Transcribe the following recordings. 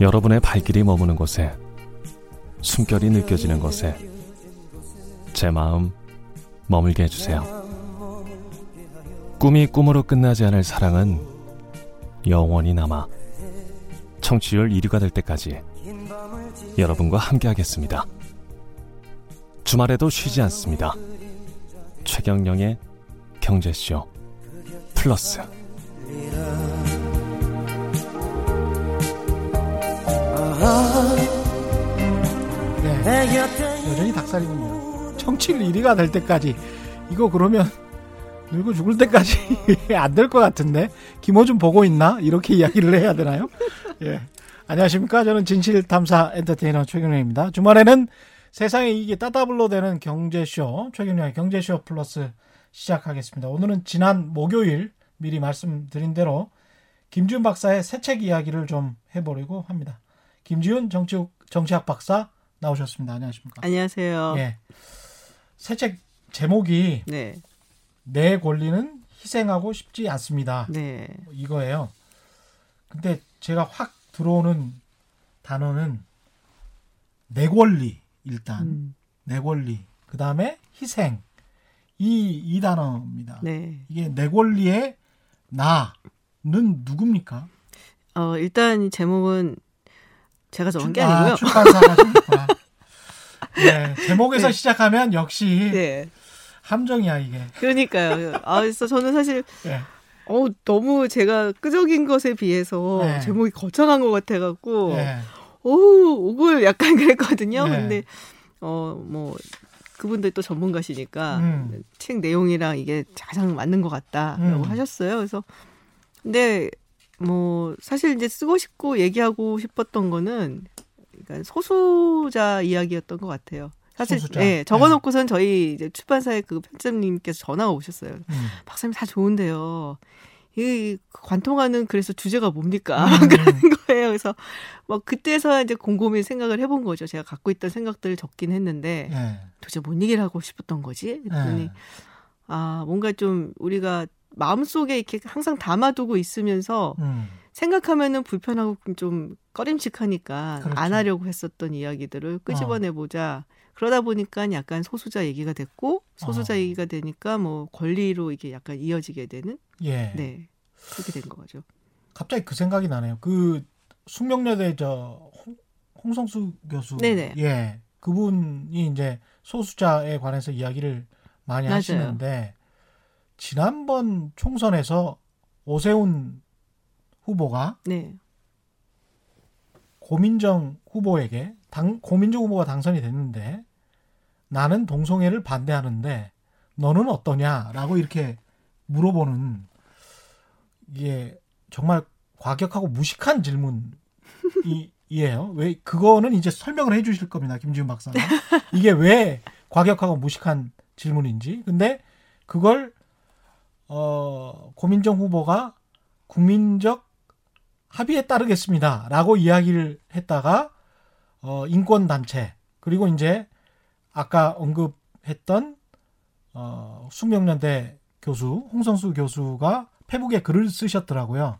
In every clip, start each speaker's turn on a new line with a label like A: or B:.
A: 여러분의 발길이 머무는 곳에 숨결이 느껴지는 곳에 제 마음 머물게 해주세요. 꿈이 꿈으로 끝나지 않을 사랑은 영원히 남아 청취율 1위가 될 때까지 여러분과 함께하겠습니다. 주말에도 쉬지 않습니다. 최경영의 경제쇼 플러스
B: 네. 여전히 닭살이군요. 청취율 1위가 될 때까지 이거 그러면 늙어 죽을 때까지 안 될 것 같은데 김호준 보고 있나 이렇게 이야기를 해야 되나요? 예. 안녕하십니까 저는 진실탐사 엔터테이너 최경영입니다. 주말에는 세상에 이게 따따블로 되는 경제쇼 최경영의 경제쇼 플러스 시작하겠습니다. 오늘은 지난 목요일 미리 말씀드린 대로 김지훈 박사의 새 책 이야기를 좀 해보려고 합니다. 김지훈 정치, 정치학 박사 나오셨습니다. 안녕하십니까?
C: 안녕하세요.
B: 예. 새 책 제목이
C: 네.
B: 내 권리는 희생하고 싶지 않습니다.
C: 네.
B: 이거예요. 근데 제가 확 들어오는 단어는 내 권리 일단
C: 음,
B: 내 권리 그 다음에 희생 이 이 단어입니다.
C: 네.
B: 이게 내 권리의 나는 누굽니까?
C: 어, 일단 이 제목은 제가 적은 게
B: 출- 아,
C: 아니고요.
B: 출판사가 적었구나. 네, 제목에서
C: 네.
B: 시작하면 역시
C: 네.
B: 함정이야 이게.
C: 그러니까 아, 그래서 저는 사실
B: 네.
C: 어, 너무 제가 끄적인 것에 비해서
B: 네.
C: 제목이 거창한 것 같아 갖고
B: 네.
C: 오, 오글 약간 그랬거든요.
B: 네.
C: 근데 어, 뭐 그분들 또 전문가시니까
B: 음.
C: 책 내용이랑 이게 가장 맞는 것 같다라고
B: 음.
C: 하셨어요. 그래서 근데 뭐 사실 이제 쓰고 싶고 얘기하고 싶었던 거는 그러니까 소수자 이야기였던 것 같아요. 사실
B: 소수자.
C: 예, 적어놓고선 저희 이제 출판사의 그 편집님께서 전화가 오셨어요.
B: 음.
C: 박사님 다 좋은데요. 이 관통하는 그래서 주제가 뭡니까?
B: 음.
C: 그러는 거예요. 그래서 뭐 그때서 이제 곰곰이 생각을 해본 거죠. 제가 갖고 있던 생각들을 적긴 했는데
B: 네.
C: 도대체 뭔 얘기를 하고 싶었던 거지? 그랬더니
B: 네.
C: 아 뭔가 좀 우리가 마음속에 이렇게 항상 담아두고 있으면서
B: 음.
C: 생각하면은 불편하고 좀 꺼림칙하니까
B: 그렇죠. 어.
C: 안 하려고 했었던 이야기들을 끄집어내 보자. 그러다 보니까 약간 소수자 얘기가 됐고 소수자
B: 어.
C: 얘기가 되니까 뭐 권리로 이게 약간 이어지게 되는
B: 예.
C: 네 그렇게 된 거죠.
B: 갑자기 그 생각이 나네요. 그 숙명여대 저 홍, 홍성수 교수,
C: 네네.
B: 예, 그분이 이제 소수자에 관해서 이야기를 많이
C: 맞아요.
B: 하시는데 지난번 총선에서 오세훈 후보가
C: 네.
B: 고민정 후보에게 당 고민정 후보가 당선이 됐는데 나는 동성애를 반대하는데 너는 어떠냐라고 이렇게 물어보는 이게 정말 과격하고 무식한 질문이에요. 왜 그거는 이제 설명을 해주실 겁니다, 김지훈 박사가 이게 왜 과격하고 무식한 질문인지. 근데 그걸 어 고민정 후보가 국민적 합의에 따르겠습니다라고 이야기를 했다가 어 인권 단체 그리고 이제 아까 언급했던 어 숙명여대 교수 홍성수 교수가 페북에 글을 쓰셨더라고요.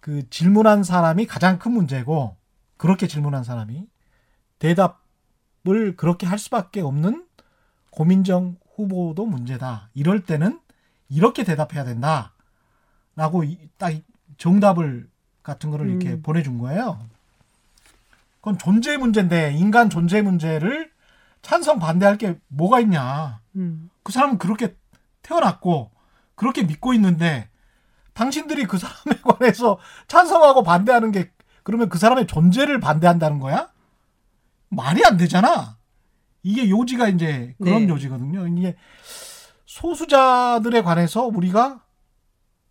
B: 그 질문한 사람이 가장 큰 문제고 그렇게 질문한 사람이 대답을 그렇게 할 수밖에 없는 고민정 후보도 문제다. 이럴 때는 이렇게 대답해야 된다. 라고 이- 딱 정답을 같은 거를 이렇게
C: 음.
B: 보내준 거예요. 그건 존재 문제인데 인간 존재 문제를 찬성 반대할 게 뭐가 있냐.
C: 음.
B: 그 사람은 그렇게 태어났고 그렇게 믿고 있는데 당신들이 그 사람에 관해서 찬성하고 반대하는 게 그러면 그 사람의 존재를 반대한다는 거야? 말이 안 되잖아. 이게 요지가 이제 그런
C: 네.
B: 요지거든요. 이게 소수자들에 관해서 우리가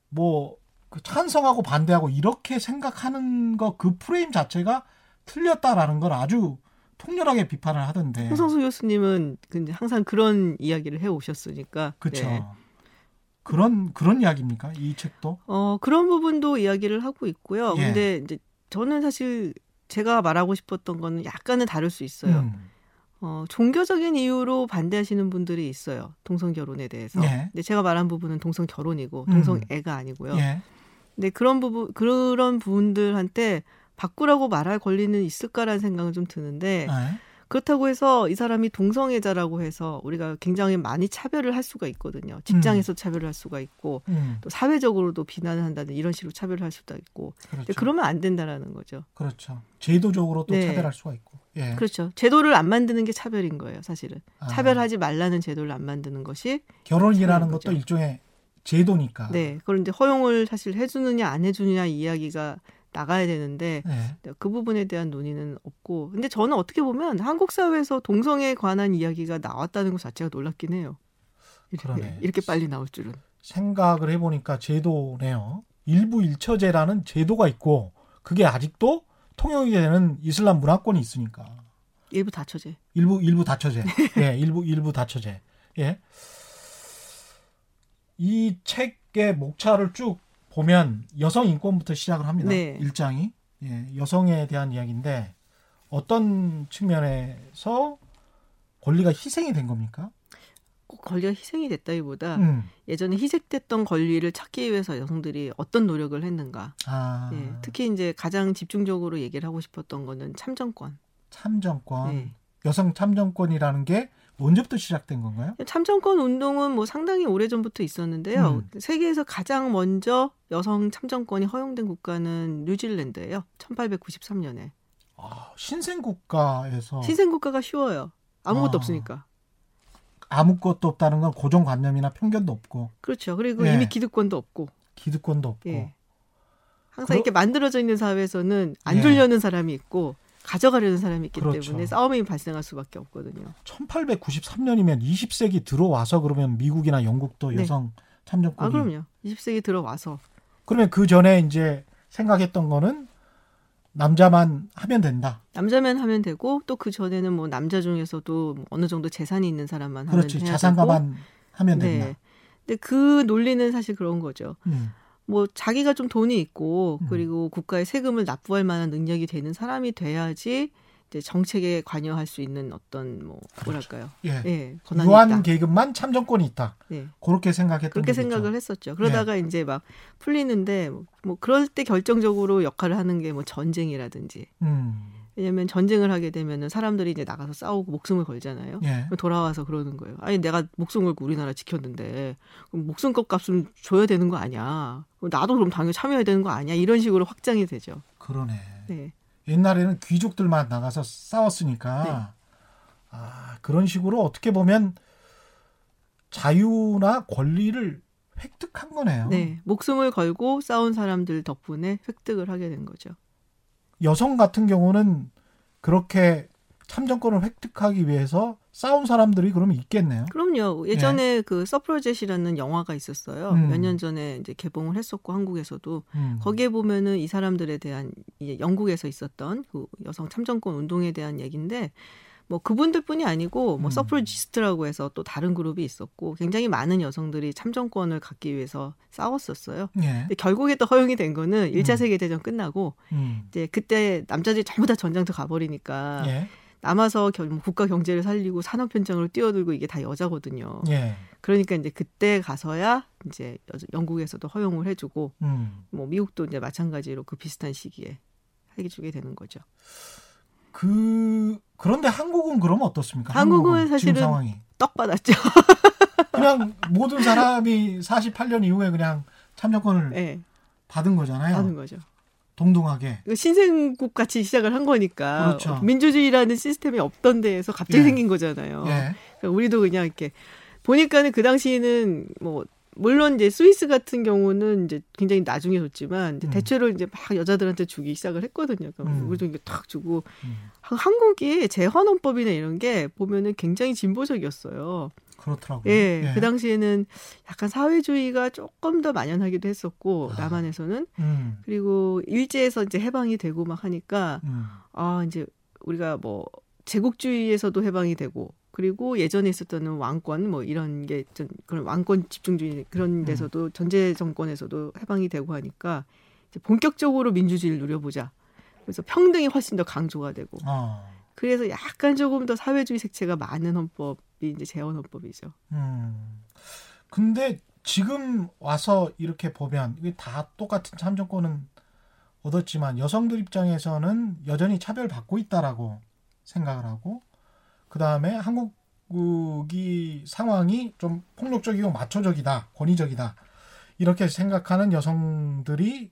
B: 뭐그 찬성하고 반대하고 이렇게 생각하는 거 그 프레임 자체가 틀렸다라는 걸 아주 통렬하게 비판을 하던데.
C: 홍성수 교수님은 그 항상 그런 이야기를 해 오셨으니까.
B: 그렇죠.
C: 네.
B: 그런 그런 이야기입니까? 이 책도?
C: 어, 그런 부분도 이야기를 하고 있고요.
B: 예.
C: 근데 이제 저는 사실 제가 말하고 싶었던 거는 약간은 다를 수 있어요.
B: 음.
C: 어, 종교적인 이유로 반대하시는 분들이 있어요. 동성 결혼에 대해서.
B: 예.
C: 근데 제가 말한 부분은 동성 결혼이고
B: 음.
C: 동성 애가 아니고요.
B: 예.
C: 근데 그런 부분 그런 부분들한테 바꾸라고 말할 권리는 있을까라는 생각은 좀 드는데
B: 네.
C: 그렇다고 해서 이 사람이 동성애자라고 해서 우리가 굉장히 많이 차별을 할 수가 있거든요. 직장에서 차별을 할 수가 있고
B: 음,
C: 또 사회적으로도 비난을 한다는 이런 식으로 차별을 할 수도 있고
B: 그렇죠.
C: 그러면 안 된다라는 거죠.
B: 그렇죠. 제도적으로 또
C: 네.
B: 차별할 수가 있고. 예.
C: 그렇죠. 제도를 안 만드는 게 차별인 거예요, 사실은.
B: 아,
C: 차별하지 말라는 제도를 안 만드는 것이
B: 결혼이라는 것도. 일종의 제도니까.
C: 네. 그걸 이제 허용을 사실 해주느냐 안 해주느냐 이야기가 나가야 되는데
B: 네.
C: 그 부분에 대한 논의는 없고 근데 저는 어떻게 보면 한국 사회에서 동성애에 관한 이야기가 나왔다는 것 자체가 놀랍긴 해요. 이렇게,
B: 그러네.
C: 이렇게 빨리 나올 줄은.
B: 생각을 해보니까 제도네요. 일부 일처제라는 제도가 있고 그게 아직도 통용이 되는 이슬람 문화권이 있으니까
C: 일부 다처제.
B: 일부 일부 다처제. 예, 일부 일부 다처제. 예. 이 책의 목차를 쭉 보면 여성 인권부터 시작을 합니다.
C: 네.
B: 일장이 예, 여성에 대한 이야기인데 어떤 측면에서 권리가 희생이 된 겁니까?
C: 꼭 권리가 희생이 됐다기보다
B: 음.
C: 예전에 희생됐던 권리를 찾기 위해서 여성들이 어떤 노력을 했는가.
B: 아,
C: 예, 특히 이제 가장 집중적으로 얘기를 하고 싶었던 거는 참정권.
B: 참정권,
C: 예.
B: 여성 참정권이라는 게 언제부터 시작된 건가요?
C: 참정권 운동은 뭐 상당히 오래 전부터 있었는데요.
B: 음.
C: 세계에서 가장 먼저 여성 참정권이 허용된 국가는 뉴질랜드예요. 1893년에.
B: 아, 신생 국가에서
C: 신생 국가가 쉬워요. 아무것도
B: 아.
C: 없으니까.
B: 아무것도 없다는 건 고정관념이나 편견도 없고
C: 그렇죠. 그리고
B: 예.
C: 이미 기득권도 없고.
B: 기득권도 없고
C: 예. 항상
B: 그러-
C: 이렇게 만들어져 있는 사회에서는 안
B: 예.
C: 주려는 사람이 있고 가져가려는 사람이 있기
B: 그렇죠.
C: 때문에 싸움이 발생할 수밖에 없거든요.
B: 1893년이면 20세기 들어와서 그러면 미국이나 영국도
C: 네.
B: 여성 참정권이
C: 아 그럼요. 20세기 들어와서
B: 그러면 그 전에 이제 생각했던 거는 남자만 하면 된다.
C: 남자만 하면 되고 또 그 전에는 뭐 남자 중에서도 뭐 어느 정도 재산이 있는 사람만 하면
B: 그렇지. 자산가만 하면
C: 되고.
B: 된다.
C: 네. 근데 그 논리는 사실 그런 거죠.
B: 음.
C: 뭐 자기가 좀 돈이 있고
B: 음.
C: 그리고 국가에 세금을 납부할 만한 능력이 되는 사람이 돼야지 이제 정책에 관여할 수 있는 어떤 뭐 뭐랄까요?
B: 예.
C: 예, 권한이
B: 유한
C: 있다.
B: 계급만 참정권이 있다.
C: 예.
B: 그렇게 생각했던
C: 그렇게
B: 적이
C: 생각을. 했었죠. 그러다가 이제 막 풀리는데 뭐, 뭐 그럴 때 결정적으로 역할을 하는 게 뭐 전쟁이라든지
B: 음.
C: 왜냐면 전쟁을 하게 되면은 사람들이 이제 나가서 싸우고 목숨을 걸잖아요.
B: 예.
C: 돌아와서 그러는 거예요. 아니 내가 목숨 걸고 우리나라 지켰는데 그럼 목숨값 값은 줘야 되는 거 아니야? 나도 그럼 당연히 참여해야 되는 거 아니야? 이런 식으로 확장이 되죠.
B: 그러네.
C: 네.
B: 옛날에는 귀족들만 나가서 싸웠으니까
C: 네.
B: 아, 그런 식으로 어떻게 보면 자유나 권리를 획득한 거네요.
C: 네. 목숨을 걸고 싸운 사람들 덕분에 획득을 하게 된 거죠.
B: 여성 같은 경우는 그렇게 참정권을 획득하기 위해서 싸운 사람들이 그러면 있겠네요.
C: 그럼요. 예전에 그 서프로젯이라는 영화가 있었어요.
B: 음.
C: 몇년 전에 이제 개봉을 했었고 한국에서도
B: 음.
C: 거기에 보면은 이 사람들에 대한 이제 영국에서 있었던 그 여성 참정권 운동에 대한 얘기인데 뭐 그분들뿐이 아니고 뭐
B: 음.
C: 서프로지스트라고 해서 또 다른 그룹이 있었고 굉장히 많은 여성들이 참정권을 갖기 위해서 싸웠었어요.
B: 예.
C: 근데 결국에 또 허용이 된 거는 일
B: 음.
C: 차 세계 대전 끝나고
B: 음.
C: 이제 그때 남자들이 전부 다 전장터 가버리니까
B: 예.
C: 남아서 결- 뭐 국가 경제를 살리고 산업 현장으로 뛰어들고 이게 다 여자거든요.
B: 예.
C: 그러니까 이제 그때 가서야 이제 여- 영국에서도 허용을 해주고
B: 음.
C: 뭐 미국도 이제 마찬가지로 그 비슷한 시기에 해주게 되는 거죠.
B: 그 그런데 한국은 그럼 어떻습니까?
C: 한국은
B: 지금
C: 사실은-
B: 상황이
C: 떡 받았죠.
B: 그냥 모든 사람이 48년 이후에 그냥 참정권을
C: 네,
B: 받은 거잖아요.
C: 하는 거죠.
B: 동등하게.
C: 이거 신생국 같이 시작을 한 거니까
B: 그렇죠.
C: 민주주의라는 시스템이 없던 데에서 갑자기
B: 예.
C: 생긴 거잖아요.
B: 예.
C: 그러니까 우리도 그냥 이렇게 보니까는 그 당시에는 뭐 물론 이제 스위스 같은 경우는 이제 굉장히 나중에 줬지만 이제
B: 음.
C: 대체로 이제 막 여자들한테 주기 시작을 했거든요. 그러니까
B: 음.
C: 우리도 이게 탁 주고
B: 음.
C: 한- 한국이 재헌헌법이나 이런 게 보면은 굉장히 진보적이었어요.
B: 그렇더라고요.
C: 예, 그 당시에는 약간 사회주의가 조금 더 만연하기도 했었고
B: 아.
C: 남한에서는
B: 음.
C: 그리고 일제에서 이제 해방이 되고 막 하니까
B: 음.
C: 아 이제 우리가 뭐 제국주의에서도 해방이 되고 그리고 예전에 있었던 왕권 뭐 이런 게좀 그런 왕권 집중주의 그런 데서도 전제 정권에서도 해방이 되고 하니까 이제 본격적으로 민주주의를 누려보자. 그래서 평등이 훨씬 더 강조가 되고
B: 어.
C: 그래서 약간 조금 더 사회주의 색채가 많은 헌법이 이제 재헌 헌법이죠.
B: 음. 근데 지금 와서 이렇게 보면 이게 다 똑같은 참정권은 얻었지만 여성들 입장에서는 여전히 차별받고 있다라고 생각을 하고 그 다음에 한국이 상황이 좀 폭력적이고 마초적이다, 권위적이다 이렇게 생각하는 여성들이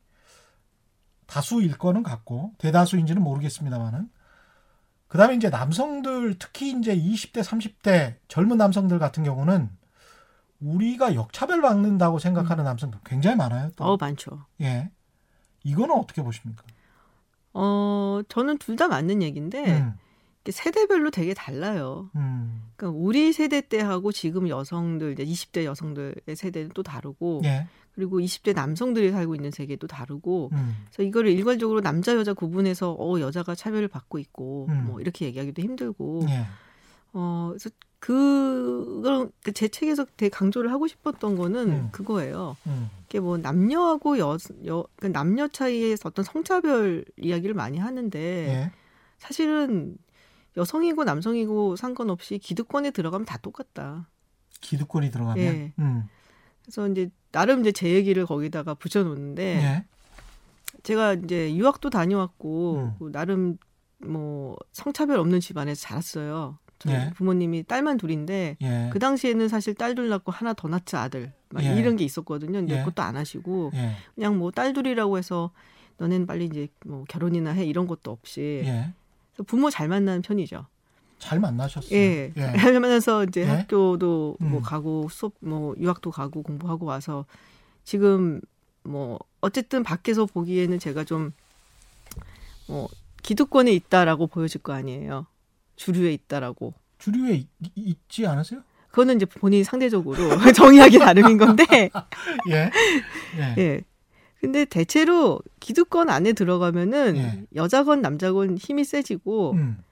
B: 다수일 거는 같고 대다수인지는 모르겠습니다만은 그 다음에 이제 남성들 특히 이제 20대, 30대 젊은 남성들 같은 경우는 우리가 역차별 받는다고 생각하는 남성들 굉장히 많아요. 또.
C: 어 많죠.
B: 예. 이거는 어떻게 보십니까?
C: 어 저는 둘 다 맞는 얘기인데
B: 음,
C: 세대별로 되게 달라요.
B: 음,
C: 그러니까 우리 세대 때하고 지금 여성들 이제 20대 여성들의 세대는 또 다르고
B: 예,
C: 그리고 20대 남성들이 살고 있는 세계도 다르고
B: 음,
C: 그래서 이거를 일괄적으로 남자 여자 구분해서 어 여자가 차별을 받고 있고
B: 음.
C: 뭐 이렇게 얘기하기도 힘들고
B: 예,
C: 어 그래서 그걸 그제 책에서 되게 강조를 하고 싶었던 거는
B: 음.
C: 그거예요.
B: 음,
C: 이게 뭐 남녀하고 여, 여 그러니까 남녀 사이에서 어떤 성차별 이야기를 많이 하는데
B: 예,
C: 사실은 여성이고 남성이고 상관없이 기득권에 들어가면 다 똑같다.
B: 기득권이 들어가면,
C: 예.
B: 음,
C: 그래서 이제 나름 이제 제 얘기를 거기다가 붙여놓는데
B: 예,
C: 제가 이제 유학도 다녀왔고
B: 음.
C: 그 나름 뭐 성차별 없는 집안에서 자랐어요. 저희
B: 예.
C: 부모님이 딸만 둘인데
B: 예,
C: 그 당시에는 사실 딸 둘 낳고 하나 더 낳자 아들 막
B: 예.
C: 이런 게 있었거든요. 근데
B: 예.
C: 그것도 안 하시고
B: 예,
C: 그냥 뭐 딸 둘이라고 해서 너넨 빨리 이제 뭐 결혼이나 해 이런 것도 없이 부모 잘 만나는 편이죠.
B: 잘 만나셨어요.
C: 예.
B: 예,
C: 잘 만나서 이제
B: 예.
C: 학교도
B: 음.
C: 뭐 가고 수업 뭐 유학도 가고 공부하고 와서 지금 뭐 어쨌든 밖에서 보기에는 제가 좀 뭐 기득권에 있다라고 보여질 거 아니에요. 주류에 있다라고.
B: 주류에 있, 있지 않으세요?
C: 그거는 이제 본인이 상대적으로 정의하기 나름인 건데,
B: 예, 예,
C: 예. 근데 대체로 기득권 안에 들어가면은
B: 예.
C: 여자건 남자건 힘이 세지고,
B: 음,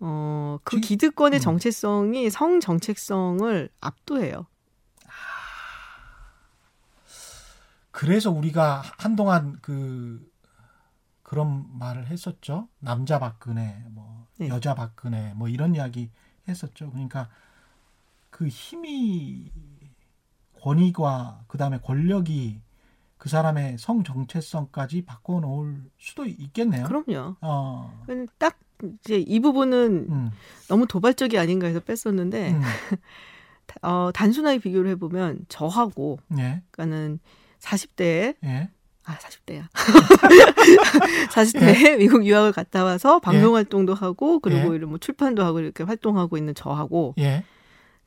C: 어, 그
B: 지-
C: 기득권의
B: 음.
C: 정체성이 성 정체성을 압도해요.
B: 그래서 우리가 한동안 그 그런 말을 했었죠. 남자 박근혜, 뭐
C: 네.
B: 여자 박근혜, 뭐 이런 이야기 했었죠. 그러니까 그 힘이 권위과 그 다음에 권력이 그 사람의 성 정체성까지 바꿔놓을 수도 있겠네요.
C: 그럼요.
B: 어,
C: 딱 이제 이 부분은
B: 음,
C: 너무 도발적이 아닌가 해서 뺐었는데,
B: 음,
C: 어, 단순하게 비교를 해보면 저하고,
B: 예,
C: 그러니까는 40대에
B: 예,
C: 아, 40대야. 40대에 미국 유학을 갔다 와서 방송
B: 예.
C: 활동도 하고 그리고
B: 예.
C: 이런 뭐 출판도 하고 이렇게 활동하고 있는 저하고
B: 예,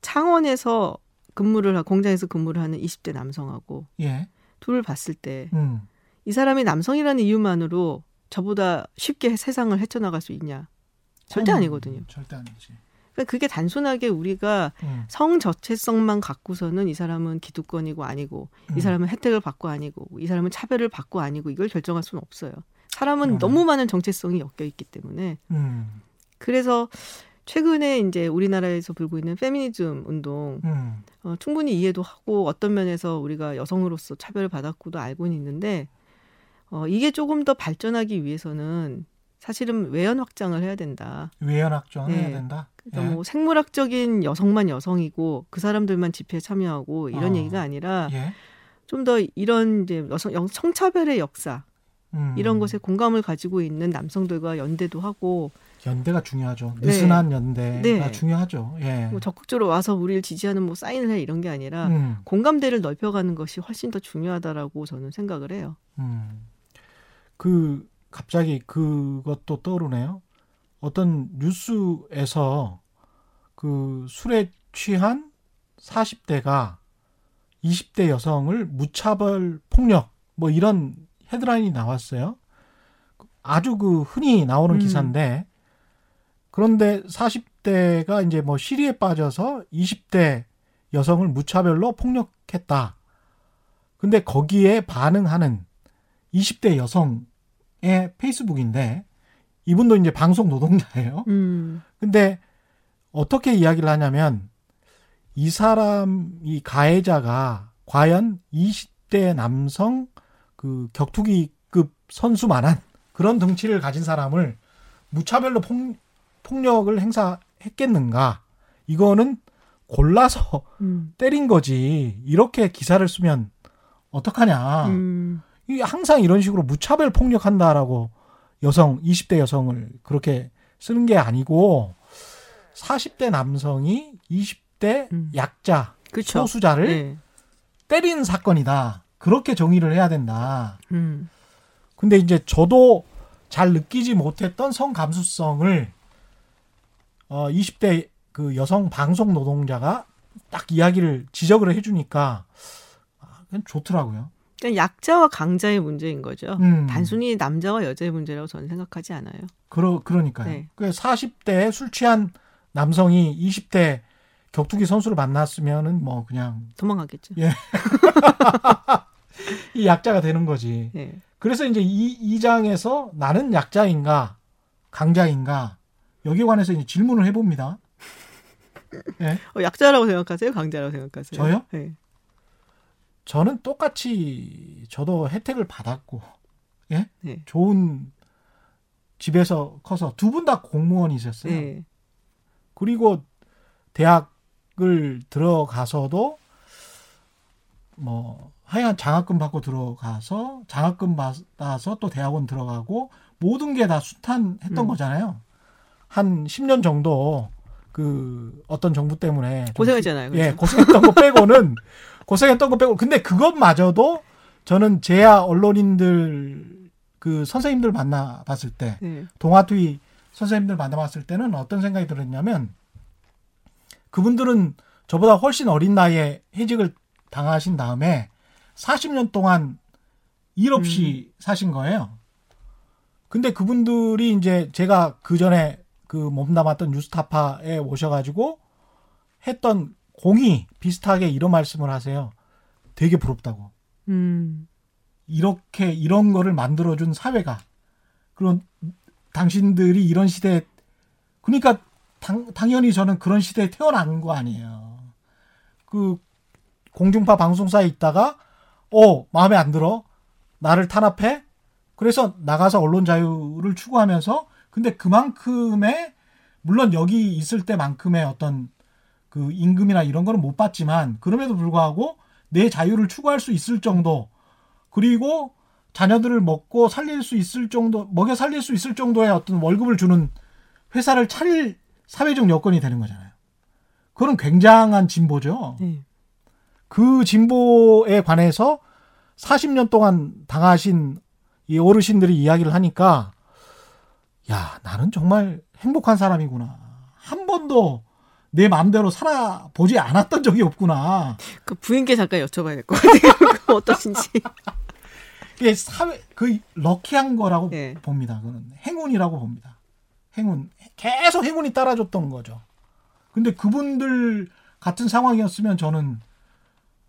C: 창원에서 근무를 하 공장에서 근무를 하는 20대 남성하고
B: 예,
C: 둘을 봤을 때이
B: 음,
C: 사람이 남성이라는 이유만으로 저보다 쉽게 세상을 헤쳐나갈 수 있냐? 절대
B: 음,
C: 아니거든요.
B: 절대 아니지.
C: 그러니까 그게 단순하게 우리가
B: 음,
C: 성 저체성만 갖고서는 이 사람은 기득권이고 아니고
B: 음.
C: 이 사람은 혜택을 받고 아니고 이 사람은 차별을 받고 아니고 이걸 결정할 수는 없어요. 사람은
B: 음.
C: 너무 많은 정체성이 엮여 있기 때문에
B: 음,
C: 그래서 최근에 이제 우리나라에서 불고 있는 페미니즘 운동
B: 음,
C: 어, 충분히 이해도 하고 어떤 면에서 우리가 여성으로서 차별을 받았고도 알고는 있는데 어, 이게 조금 더 발전하기 위해서는 사실은 외연 확장을 해야 된다.
B: 외연 확정을
C: 예.
B: 해야 된다.
C: 그러니까
B: 예.
C: 뭐 생물학적인 여성만 여성이고 그 사람들만 집회에 참여하고 이런
B: 어.
C: 얘기가 아니라
B: 예.
C: 좀더 이런 이제 여성 영- 성차별의 역사
B: 음.
C: 이런 것에 공감을 가지고 있는 남성들과 연대도 하고
B: 연대가 중요하죠.
C: 네.
B: 느슨한 연대가
C: 네.
B: 중요하죠. 예.
C: 뭐 적극적으로 와서 우리를 지지하는 뭐 사인을 해 이런 게 아니라
B: 음,
C: 공감대를 넓혀가는 것이 훨씬 더 중요하다라고 저는 생각을 해요.
B: 음. 그 갑자기 그것도 떠오르네요. 어떤 뉴스에서 그 술에 취한 40대가 20대 여성을 무차별 폭력 뭐 이런 헤드라인이 나왔어요. 아주 그 흔히 나오는
C: 음.
B: 기사인데 그런데 40대가 이제 뭐 시리에 빠져서 20대 여성을 무차별로 폭력했다. 근데 거기에 반응하는 20대 여성의 페이스북인데 이분도 이제 방송 노동자예요.
C: 음,
B: 근데 어떻게 이야기를 하냐면 이 사람 이 가해자가 과연 20대 남성 그 격투기급 선수만한 그런 덩치를 가진 사람을 무차별로 폭, 폭력을 행사했겠는가? 이거는 골라서
C: 음.
B: 때린 거지. 이렇게 기사를 쓰면 어떡하냐.
C: 음.
B: 이 항상 이런 식으로 무차별 폭력한다라고 여성 20대 여성을 그렇게 쓰는 게 아니고 40대 남성이 20대
C: 음.
B: 약자
C: 그렇죠.
B: 소수자를
C: 네.
B: 때리는 사건이다. 그렇게 정의를 해야 된다.
C: 음.
B: 근데 이제 저도 잘 느끼지 못했던 성 감수성을 어 20대 그 여성 방송 노동자가 딱 이야기를 지적을 해주니까 아, 그냥 좋더라고요.
C: 그러니까 약자와 강자의 문제인 거죠.
B: 음.
C: 단순히 남자와 여자의 문제라고 저는 생각하지 않아요.
B: 그러 그러니까요.
C: 네.
B: 그 40대 술 취한 남성이 20대 격투기 선수를 만났으면은 뭐 그냥
C: 도망가겠죠.
B: 이 약자가 되는 거지.
C: 네.
B: 그래서 이제 이, 이 장에서 나는 약자인가 강자인가 여기에 관해서 이제 질문을 해봅니다. 예.
C: 어, 약자라고 생각하세요? 강자라고 생각하세요?
B: 저요?
C: 네.
B: 저는 똑같이 저도 혜택을 받았고 예
C: 네.
B: 좋은 집에서 커서 두 분 다 공무원이셨어요.
C: 네.
B: 그리고 대학을 들어가서도 뭐 하여간 장학금 받고 들어가서 장학금 받아서 또 대학원 들어가고 모든 게 다 순탄했던
C: 음.
B: 거잖아요. 한 10년 정도 그 어떤 정부 때문에 좀
C: 고생했잖아요.
B: 예,
C: 그래서.
B: 고생했던 거 빼고는 고생했던 거 빼고 근데 그것마저도 저는 제야 언론인들 그 선생님들 만나 봤을 때
C: 네.
B: 동아투이 선생님들 만나 봤을 때는 어떤 생각이 들었냐면 그분들은 저보다 훨씬 어린 나이에 해직을 당하신 다음에 40년 동안 일 없이 사신 거예요. 근데 그분들이 이제 제가 그 전에 그 몸담았던 뉴스타파에 오셔가지고 했던 공이 비슷하게 이런 말씀을 하세요. 되게 부럽다고.
C: 음.
B: 이렇게 이런 거를 만들어준 사회가 그런 당신들이 이런 시대에 그러니까 당, 당연히 저는 그런 시대에 태어난 거 아니에요. 그 공중파 방송사에 있다가 어 마음에 안 들어 나를 탄압해 그래서 나가서 언론 자유를 추구하면서 근데 그만큼의 물론 여기 있을 때만큼의 어떤 그 임금이나 이런 거는 못 받지만 그럼에도 불구하고 내 자유를 추구할 수 있을 정도 그리고 자녀들을 먹고 살릴 수 있을 정도 먹여 살릴 수 있을 정도의 어떤 월급을 주는 회사를 차릴 사회적 여건이 되는 거잖아요. 그건 굉장한 진보죠.
C: 네.
B: 그 진보에 관해서 40년 동안 당하신 이 어르신들이 이야기를 하니까 야 나는 정말 행복한 사람이구나. 한 번도 내 마음대로 살아보지 않았던 적이 없구나.
C: 그 부인께 잠깐 여쭤봐야 될 것 같아요. 그 어떠신지.
B: 이게 사회 그 럭키한 거라고
C: 네.
B: 봅니다. 그는 행운이라고 봅니다. 행운 계속 행운이 따라줬던 거죠. 근데 그분들 같은 상황이었으면 저는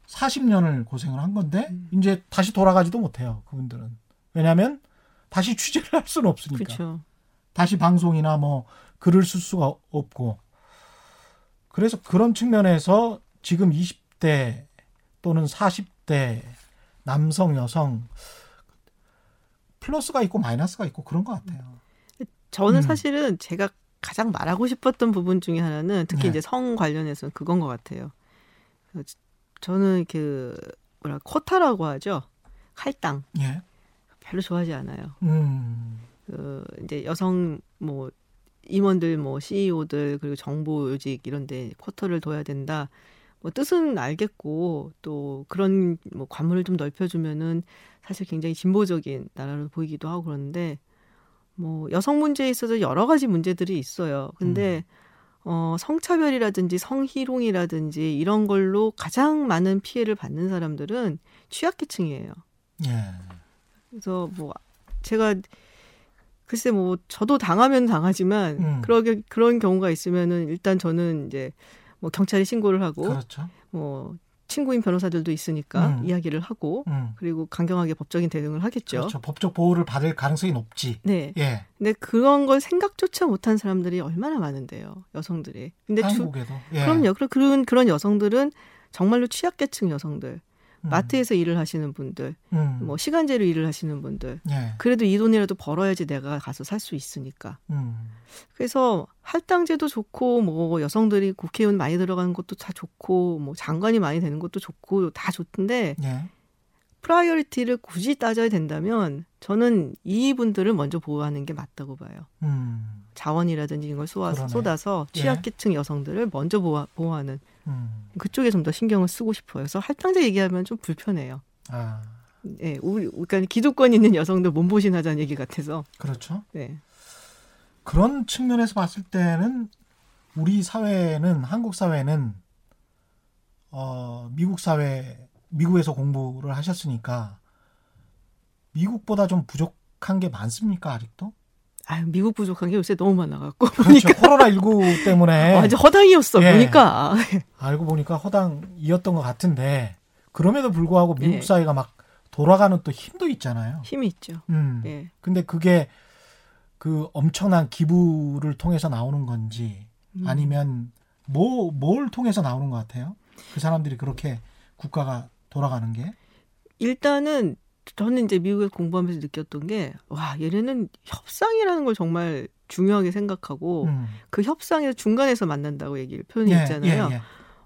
B: 40년을 고생을 한 건데
C: 음.
B: 이제 다시 돌아가지도 못해요. 그분들은 왜냐하면 다시 취재를 할 수는 없으니까
C: 그렇죠.
B: 다시 방송이나 뭐 글을 쓸 수가 없고 그래서 그런 측면에서 지금 20대 또는 40대 남성 여성 플러스가 있고 마이너스가 있고 그런 것 같아요.
C: 저는
B: 음.
C: 사실은 제가 가장 말하고 싶었던 부분 중에 하나는 특히
B: 네.
C: 이제 성 관련해서는 그건 것 같아요. 그 저는 그 뭐라 코타라고 하죠. 할당
B: 예.
C: 별로 좋아하지 않아요.
B: 음.
C: 그 이제 여성 뭐 임원들 뭐 CEO들 그리고 정보 요직 이런 데 쿼터를 둬야 된다. 뭐 뜻은 알겠고 또 그런 뭐 관문을 좀 넓혀주면은 사실 굉장히 진보적인 나라로 보이기도 하고 그런데 뭐 여성 문제에 있어서 여러 가지 문제들이 있어요. 근데 어 성차별이라든지 성희롱이라든지 이런 걸로 가장 많은 피해를 받는 사람들은 취약계층이에요.
B: 예.
C: 그래서 뭐 제가 글쎄 뭐 저도 당하면 당하지만
B: 음.
C: 그러게 그런 경우가 있으면은 일단 저는 이제 뭐 경찰에 신고를 하고
B: 그렇죠.
C: 뭐 친구인 변호사들도 있으니까
B: 음.
C: 이야기를 하고
B: 음.
C: 그리고 강경하게 법적인 대응을 하겠죠.
B: 그렇죠. 법적 보호를 받을 가능성이 높지.
C: 네.
B: 예.
C: 근데 그런 걸 생각조차 못한 사람들이 얼마나 많은데요, 여성들이. 근데 주,
B: 한국에도. 예.
C: 그럼요. 그런 그런 여성들은 정말로 취약계층 여성들.
B: 음.
C: 마트에서 일을 하시는 분들,
B: 음.
C: 뭐 시간제로 일을 하시는 분들.
B: 예.
C: 그래도 이 돈이라도 벌어야지 내가 가서 살 수 있으니까.
B: 음.
C: 그래서 할당제도 좋고 뭐 여성들이 국회의원 많이 들어가는 것도 다 좋고 뭐 장관이 많이 되는 것도 좋고 다 좋던데
B: 예.
C: priority를 굳이 따져야 된다면 저는 이분들을 먼저 보호하는 게 맞다고 봐요.
B: 음.
C: 자원이라든지 이런 걸 쏘아,
B: 그러네.
C: 쏟아서
B: 예.
C: 취약계층 여성들을 먼저 보호, 보호하는
B: 음.
C: 그쪽에 좀 더 신경을 쓰고 싶어요. 그래서 할당제 얘기하면 좀 불편해요.
B: 아,
C: 예, 우리 그러니까 기득권 있는 여성들 몸보신하자는 얘기 같아서.
B: 그렇죠.
C: 네.
B: 그런 측면에서 봤을 때는 우리 사회는 한국 사회는 어 미국 사회 미국에서 공부를 하셨으니까 미국보다 좀 부족한 게 많습니까 아직도?
C: 아유 미국 부족한 게 요새 너무 많아갖고
B: 그렇죠. 코로나 19 때문에
C: 완전 허당이었어
B: 예.
C: 보니까.
B: 알고 보니까 허당이었던 것 같은데 그럼에도 불구하고 미국
C: 예.
B: 사회가 막 돌아가는 또 힘도 있잖아요.
C: 힘이 있죠.
B: 음.
C: 예.
B: 근데 그게 그 엄청난 기부를 통해서 나오는 건지
C: 음.
B: 아니면 뭐 뭘 통해서 나오는 것 같아요? 그 사람들이 그렇게 국가가 돌아가는 게
C: 일단은 저는 이제 미국에서 공부하면서 느꼈던 게 와 얘네는 협상이라는 걸 정말 중요하게 생각하고
B: 음.
C: 그 협상에서 중간에서 만난다고 얘기를 표현이
B: 예,
C: 있잖아요.
B: 예, 예.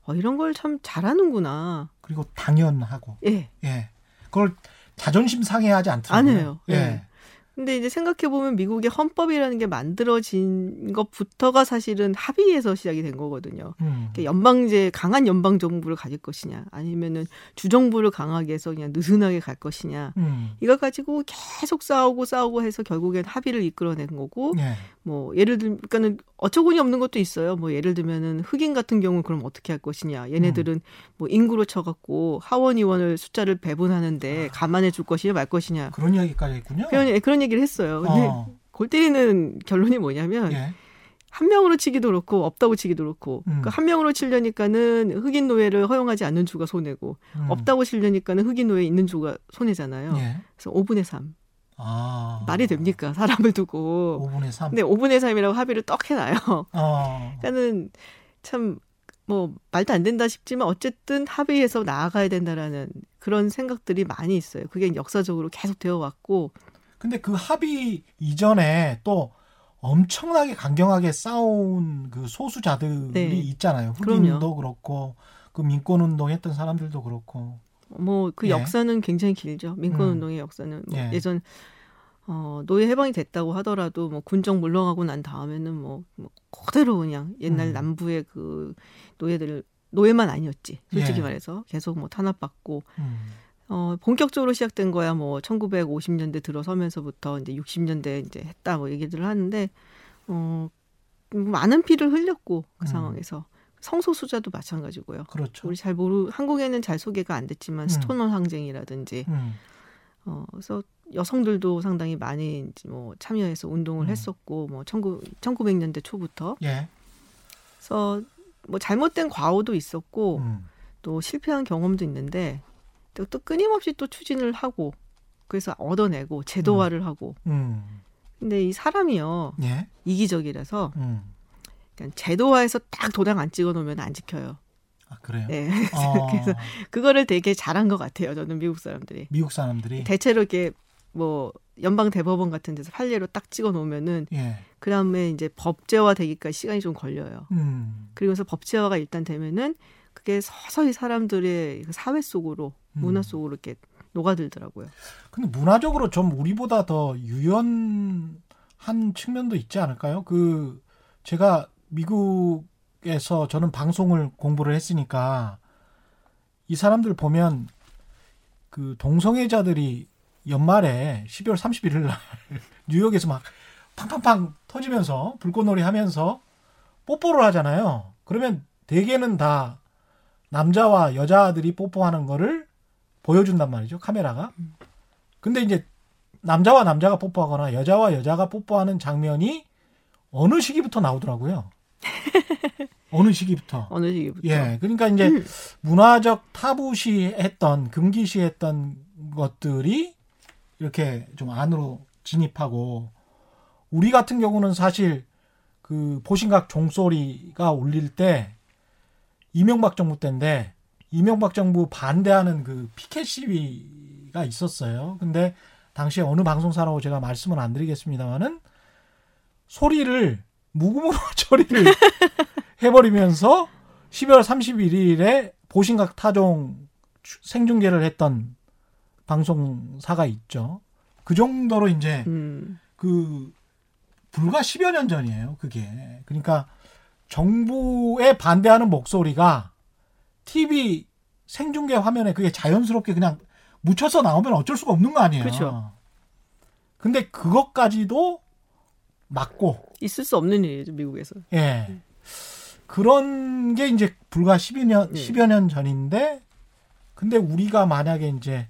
C: 어, 이런 걸 참 잘하는구나.
B: 그리고 당연하고
C: 예.
B: 예 그걸 자존심 상해하지 않더라고요.
C: 안 해요.
B: 예.
C: 예. 근데 이제 생각해 보면 미국의 헌법이라는 게 만들어진 것부터가 사실은 합의에서 시작이 된 거거든요.
B: 음.
C: 연방제 강한 연방 정부를 가질 것이냐, 아니면은 주정부를 강하게 해서 그냥 느슨하게 갈 것이냐.
B: 음.
C: 이거 가지고 계속 싸우고 싸우고 해서 결국엔 합의를 이끌어낸 거고,
B: 예.
C: 뭐 예를 들, 그러니까는 어처구니 없는 것도 있어요. 뭐 예를 들면은 흑인 같은 경우 그럼 어떻게 할 것이냐. 얘네들은 뭐 인구로 쳐갖고 하원 의원을 숫자를 배분하는데 감안해 줄 것이냐 말 것이냐.
B: 그런 이야기까지 했군요.
C: 그런 그런 얘기를 했어요. 근데
B: 어.
C: 골 때리는 결론이 뭐냐면
B: 예.
C: 한 명으로 치기도 그렇고 없다고 치기도 그렇고
B: 음.
C: 그한 명으로 치려니까는 흑인 노예를 허용하지 않는 주가 손해고
B: 음.
C: 없다고 치려니까는 흑인 노예 있는 주가 손해잖아요.
B: 예.
C: 그래서 5분의 3
B: 아.
C: 말이 됩니까 사람을 두고
B: 5분의 3.
C: 근데 5분의 3이라고 합의를 떡 해놔요.
B: 어.
C: 그러니까는 참 뭐 말도 안 된다 싶지만 어쨌든 합의해서 나아가야 된다라는 그런 생각들이 많이 있어요. 그게 역사적으로 계속 되어 왔고
B: 근데 그 합의 이전에 또 엄청나게 강경하게 싸운 그 소수자들이
C: 네.
B: 있잖아요.
C: 그럼요.
B: 흑인도 그렇고 그 민권 운동 했던 사람들도 그렇고.
C: 뭐그
B: 예.
C: 역사는 굉장히 길죠. 민권
B: 음.
C: 운동의 역사는 뭐
B: 예.
C: 예전 어, 노예 해방이 됐다고 하더라도 뭐 군정 물러가고 난 다음에는 뭐, 뭐 그대로 그냥 옛날
B: 음.
C: 남부의 그 노예들 노예만 아니었지. 솔직히
B: 예.
C: 말해서 계속 뭐 탄압받고
B: 음.
C: 어, 본격적으로 시작된 거야 뭐 1950년대 들어서면서부터 이제 60년대 이제 했다 뭐 얘기들을 하는데 어, 많은 피를 흘렸고 그
B: 음.
C: 상황에서 성소수자도 마찬가지고요.
B: 그렇죠.
C: 우리 잘 모르 한국에는 잘 소개가 안 됐지만
B: 음.
C: 스토너 항쟁이라든지
B: 음.
C: 어 그래서 여성들도 상당히 많이 이제 뭐 참여해서 운동을
B: 음.
C: 했었고 뭐 19, 1900년대 초부터
B: 예.
C: 그래서 뭐 잘못된 과오도 있었고
B: 음.
C: 또 실패한 경험도 있는데 또, 또 끊임없이 또 추진을 하고 그래서 얻어내고 제도화를 하고
B: 음.
C: 근데 이 사람이요
B: 예.
C: 이기적이라서
B: 음.
C: 그냥 제도화해서 딱 도장 안 찍어 놓으면 안 지켜요.
B: 아, 그래요.
C: 네.
B: 어,
C: 그래서 그거를 되게 잘한 것 같아요. 저는 미국 사람들이.
B: 미국 사람들이
C: 대체로 이렇게 뭐 연방 대법원 같은 데서 판례로 딱 찍어 놓으면은
B: 예.
C: 그다음에 이제 법제화 되기까지 시간이 좀 걸려요.
B: 음.
C: 그리고서 법제화가 일단 되면은 그게 서서히 사람들의 그 사회 속으로 문화
B: 음.
C: 속으로 이렇게 녹아들더라고요.
B: 근데 문화적으로 좀 우리보다 더 유연한 측면도 있지 않을까요? 그 제가 미국에서 저는 방송을 공부를 했으니까 이 사람들 보면 그 동성애자들이 연말에 12월 31일 날 뉴욕에서 막 팡팡팡 터지면서 불꽃놀이 하면서 뽀뽀를 하잖아요. 그러면 대개는 다 남자와 여자들이 뽀뽀하는 거를 보여준단 말이죠. 카메라가. 근데 이제 남자와 남자가 뽀뽀하거나 여자와 여자가 뽀뽀하는 장면이 어느 시기부터 나오더라고요. 어느 시기부터.
C: 어느 시기부터.
B: 예. 그러니까 이제
C: 음.
B: 문화적 타부시했던 금기시했던 것들이 이렇게 좀 안으로 진입하고 우리 같은 경우는 사실 그 보신각 종소리가 울릴 때 이명박 정부 때인데 이명박 정부 반대하는 그 피켓 시위가 있었어요. 근데 당시에 어느 방송사라고 제가 말씀을 안 드리겠습니다만은 소리를 무구무로 처리를 해버리면서 12월 31일에 보신각 타종 생중계를 했던 방송사가 있죠. 그 정도로 이제
C: 음.
B: 그 불과 10여 년 전이에요. 그게. 그러니까 정부에 반대하는 목소리가 TV 생중계 화면에 그게 자연스럽게 그냥 묻혀서 나오면 어쩔 수가 없는 거 아니에요.
C: 그렇죠.
B: 근데 그것까지도 맞고
C: 있을 수 없는 일이죠 미국에서.
B: 예. 그런 게 이제 불과 12년,
C: 네.
B: 10여 년 전인데, 근데 우리가 만약에 이제,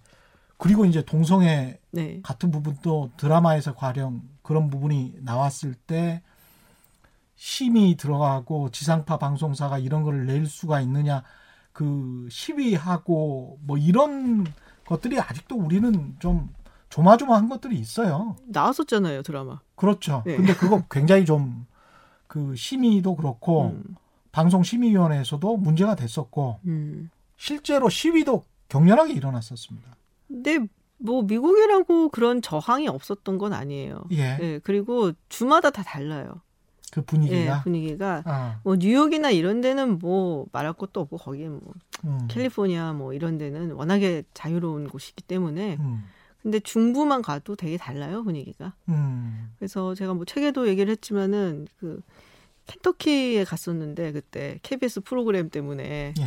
B: 그리고 이제 동성애
C: 네.
B: 같은 부분도 드라마에서 과령 그런 부분이 나왔을 때, 심이 들어가고 지상파 방송사가 이런 거를 낼 수가 있느냐, 그 시위하고 뭐 이런 것들이 아직도 우리는 좀 조마조마한 것들이 있어요.
C: 나왔었잖아요 드라마.
B: 그렇죠.
C: 네.
B: 근데 그거 굉장히 좀 그 심의도 그렇고
C: 음.
B: 방송 심의위원회에서도 문제가 됐었고
C: 음.
B: 실제로 시위도 격렬하게 일어났었습니다.
C: 근데 뭐 미국이라고 그런 저항이 없었던 건 아니에요.
B: 예,
C: 예, 그리고 주마다 다 달라요.
B: 그
C: 예,
B: 분위기가.
C: 분위기가
B: 아,
C: 뭐 뉴욕이나 이런 데는 뭐 말할 것도 없고 거기에 뭐
B: 음,
C: 캘리포니아 뭐 이런 데는 워낙에 자유로운 곳이기 때문에
B: 음,
C: 근데 중부만 가도 되게 달라요 분위기가.
B: 음,
C: 그래서 제가 뭐 책에도 얘기를 했지만은 그 켄터키에 갔었는데 그때 KBS 프로그램 때문에
B: 예,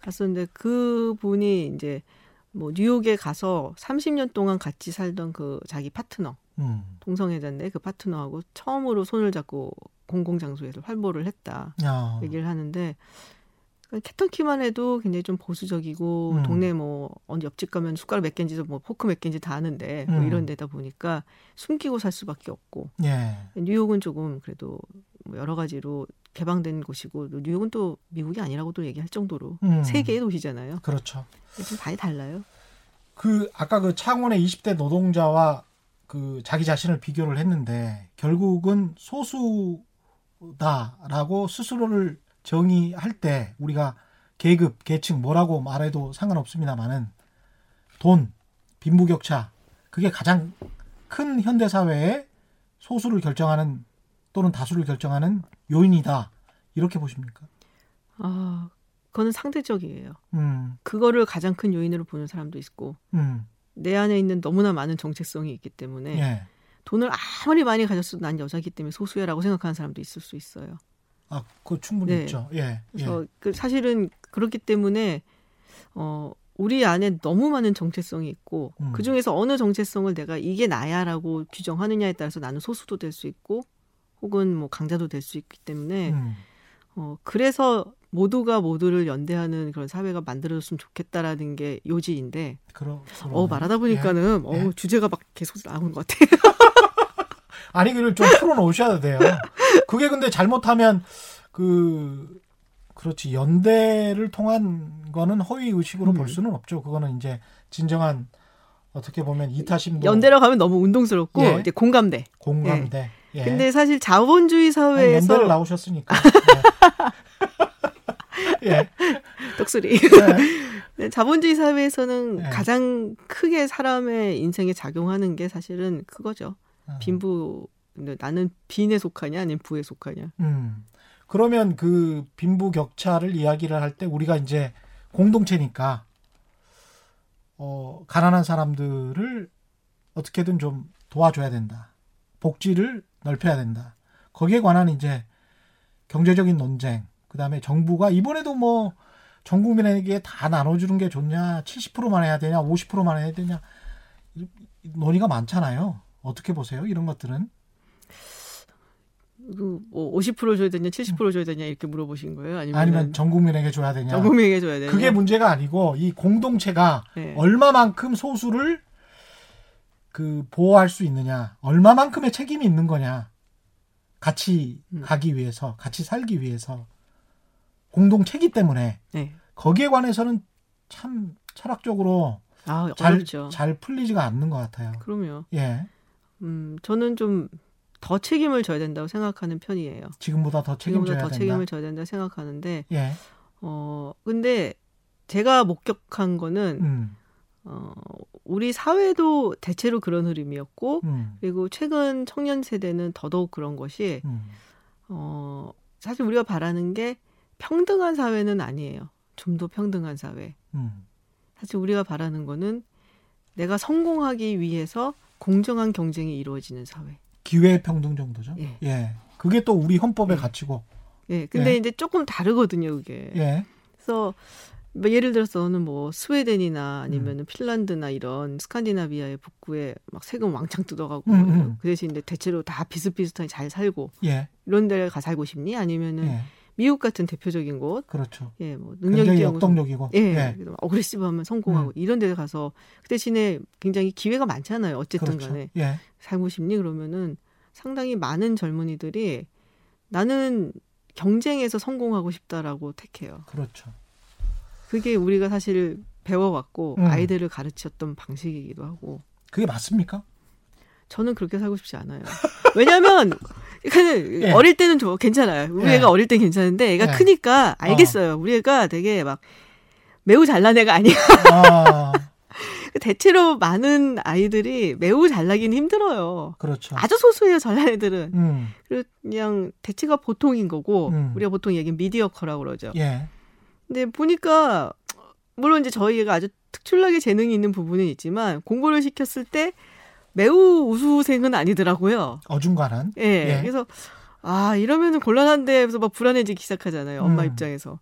C: 갔었는데 그 분이 이제 뭐 뉴욕에 가서 30년 동안 같이 살던 그 자기 파트너
B: 음,
C: 동성애자인데 그 파트너하고 처음으로 손을 잡고 공공장소에서 활보를 했다
B: 야,
C: 얘기를 하는데 켄터키만 해도 굉장히 좀 보수적이고
B: 음.
C: 동네 뭐 어디 옆집 가면 숟가락 몇 개인지 뭐 포크 몇 개인지 다 아는데 뭐
B: 음.
C: 이런 데다 보니까 숨기고 살 수밖에 없고
B: 예,
C: 뉴욕은 조금 그래도 뭐 여러 가지로 개방된 곳이고 또 뉴욕은 또 미국이 아니라고도 얘기할 정도로
B: 음,
C: 세계의 도시잖아요.
B: 그렇죠.
C: 좀 많이 달라요.
B: 그 아까 그 창원의 20대 노동자와 그 자기 자신을 비교를 했는데 결국은 소수다라고 스스로를 정의할 때 우리가 계급, 계층 뭐라고 말해도 상관없습니다만은 돈, 빈부격차 그게 가장 큰 현대 사회의 소수를 결정하는 또는 다수를 결정하는 요인이다 이렇게 보십니까?
C: 아, 그거는 상대적이에요.
B: 음,
C: 그거를 가장 큰 요인으로 보는 사람도 있고
B: 음,
C: 내 안에 있는 너무나 많은 정체성이 있기 때문에
B: 예,
C: 돈을 아무리 많이 가졌어도 난 여자기 때문에 소수야라고 생각하는 사람도 있을 수 있어요.
B: 아, 그 충분히
C: 네.
B: 있죠. 예, 예,
C: 그래서 그 사실은 그렇기 때문에 어 우리 안에 너무 많은 정체성이 있고
B: 음.
C: 그 중에서 어느 정체성을 내가 이게 나야라고 규정하느냐에 따라서 나는 소수도 될 수 있고 혹은 뭐 강자도 될 수 있기 때문에
B: 음,
C: 어 그래서 모두가 모두를 연대하는 그런 사회가 만들어졌으면 좋겠다라는 게 요지인데
B: 그러,
C: 어
B: 그러네.
C: 말하다 보니까는
B: 예.
C: 어 주제가 막 계속 나오는 것 같아요.
B: 아니 그걸 좀 풀어놓으셔야 돼요. 그게 근데 잘못하면 그 그렇지 연대를 통한 거는 허위 의식으로
C: 음.
B: 볼 수는 없죠. 그거는 이제 진정한 어떻게 보면 이타심도
C: 연대라고 하면 너무 운동스럽고
B: 예.
C: 이제 공감대.
B: 공감대. 예.
C: 근데 사실 자본주의 사회에서
B: 연대를 나오셨으니까. 예. 예.
C: 떡소리.
B: 네.
C: 네, 자본주의 사회에서는
B: 네.
C: 가장 크게 사람의 인생에 작용하는 게 사실은 그거죠.
B: 음.
C: 빈부. 근데 나는 빈에 속하냐 아니면 부에 속하냐.
B: 음. 그러면 그 빈부 격차를 이야기를 할 때 우리가 이제 공동체니까 어 가난한 사람들을 어떻게든 좀 도와줘야 된다. 복지를 넓혀야 된다. 거기에 관한 이제 경제적인 논쟁. 그 다음에 정부가 이번에도 뭐 전 국민에게 다 나눠주는 게 좋냐, 70%만 해야 되냐, 50%만 해야 되냐 논의가 많잖아요. 어떻게 보세요? 이런 것들은
C: 그뭐 50% 줘야 되냐, 70% 줘야 되냐 이렇게 물어보신 거예요? 아니면
B: 아니면 전 국민에게 줘야 되냐?
C: 전 국민에게 줘야 되냐?
B: 그게 문제가 아니고 이 공동체가
C: 네.
B: 얼마만큼 소수를 그 보호할 수 있느냐, 얼마만큼의 책임이 있는 거냐, 같이
C: 음.
B: 가기 위해서, 같이 살기 위해서 공동체기 때문에
C: 네.
B: 거기에 관해서는 참 철학적으로
C: 아
B: 잘,
C: 어렵죠.
B: 잘 풀리지가 않는 것 같아요.
C: 그럼요.
B: 예,
C: 음 저는 좀 더 책임을 져야 된다고 생각하는 편이에요.
B: 지금보다 더
C: 지금보다
B: 책임져야
C: 더
B: 된다.
C: 책임을 져야 된다 생각하는데
B: 예,
C: 어 근데 제가 목격한 거는
B: 음.
C: 어, 우리 사회도 대체로 그런 흐름이었고
B: 음.
C: 그리고 최근 청년 세대는 더더욱 그런 것이
B: 음.
C: 어, 사실 우리가 바라는 게 평등한 사회는 아니에요. 좀 더 평등한 사회.
B: 음.
C: 사실 우리가 바라는 거는 내가 성공하기 위해서 공정한 경쟁이 이루어지는 사회.
B: 기회 평등 정도죠.
C: 예.
B: 예. 그게 또 우리 헌법의
C: 예.
B: 가치고.
C: 예. 근데
B: 예.
C: 이제 조금 다르거든요, 그게.
B: 예.
C: 그래서 뭐 예를 들어서는 뭐 스웨덴이나
B: 음.
C: 아니면 은 핀란드나 이런 스칸디나비아의 북부에 막 세금 왕창 뜯어가고
B: 음, 음.
C: 그 대신 이제 대체로 다 비슷비슷하게 잘 살고
B: 예.
C: 이런 데를 가 살고 싶니? 아니면은
B: 예.
C: 미국 같은 대표적인 곳,
B: 그렇죠.
C: 예, 뭐 능력이
B: 굉장히
C: 뛰어난
B: 역동적이고.
C: 예,
B: 예.
C: 어그레시브하면 성공하고 이런 데 가서 그 대신에 굉장히 기회가 많잖아요. 어쨌든
B: 그렇죠.
C: 간에
B: 예.
C: 살고 싶니 그러면은 상당히 많은 젊은이들이 나는 경쟁에서 성공하고 싶다라고 택해요.
B: 그렇죠.
C: 그게 우리가 사실 배워왔고
B: 음.
C: 아이들을 가르쳤던 방식이기도 하고
B: 그게 맞습니까?
C: 저는 그렇게 살고 싶지 않아요. 왜냐하면 그냥
B: 예.
C: 어릴 때는 좀 괜찮아요. 우리
B: 예.
C: 애가 어릴 때 괜찮은데 애가
B: 예.
C: 크니까 알겠어요. 우리 애가 되게 막 매우 잘난 애가 아니야.
B: 아,
C: 대체로 많은 아이들이 매우 잘나긴 힘들어요.
B: 그렇죠.
C: 아주 소수예요, 잘난 애들은.
B: 음.
C: 그냥 대체가 보통인 거고
B: 음.
C: 우리가 보통 얘기는 미디어커라고 그러죠.
B: 예.
C: 근데 보니까 물론 이제 저희가 아주 특출나게 재능이 있는 부분은 있지만 공부를 시켰을 때 매우 우수생은 아니더라고요.
B: 어중간한.
C: 예.
B: 예.
C: 그래서 아 이러면은 곤란한데 그래서 막 불안해지기 시작하잖아요. 엄마
B: 음.
C: 입장에서.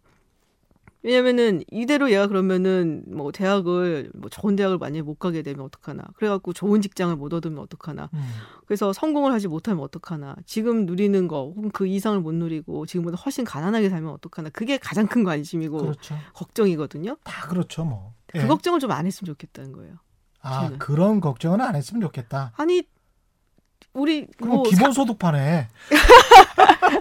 C: 왜냐면은 이대로 얘가 그러면은 뭐 대학을 뭐 좋은 대학을 만약에 못 가게 되면 어떡하나. 그래갖고 좋은 직장을 못 얻으면 어떡하나.
B: 음.
C: 그래서 성공을 하지 못하면 어떡하나. 지금 누리는 거 혹은 그 이상을 못 누리고 지금보다 훨씬 가난하게 살면 어떡하나. 그게 가장 큰 관심이고
B: 그렇죠.
C: 걱정이거든요.
B: 다 그렇죠, 뭐. 예.
C: 그 걱정을 좀 안 했으면 좋겠다는 거예요.
B: 아,
C: 저는.
B: 그런 걱정은 안 했으면 좋겠다.
C: 아니 우리 뭐
B: 기본소득판에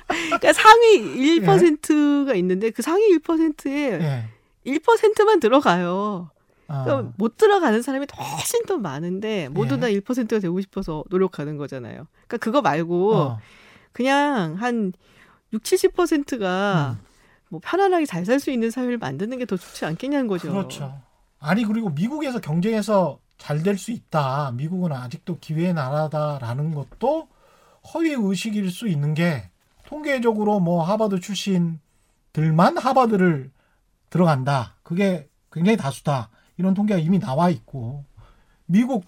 C: 그러니까 상위 1%가 있는데 그 상위 1%에
B: 예.
C: 1%만 들어가요.
B: 아,
C: 그러니까 못 들어가는 사람이 훨씬 더 많은데 모두
B: 예.
C: 다 1%가 되고 싶어서 노력하는 거잖아요. 그러니까 그거 말고
B: 어,
C: 그냥 한 6, 70%가
B: 음.
C: 뭐 편안하게 잘 살 수 있는 사회를 만드는 게 더 좋지 않겠냐는 거죠.
B: 그렇죠. 아니 그리고 미국에서 경쟁해서 잘 될 수 있다. 미국은 아직도 기회의 나라다라는 것도 허위 의식일 수 있는 게 통계적으로 뭐 하버드 출신들만 하버드를 들어간다. 그게 굉장히 다수다. 이런 통계가 이미 나와 있고 미국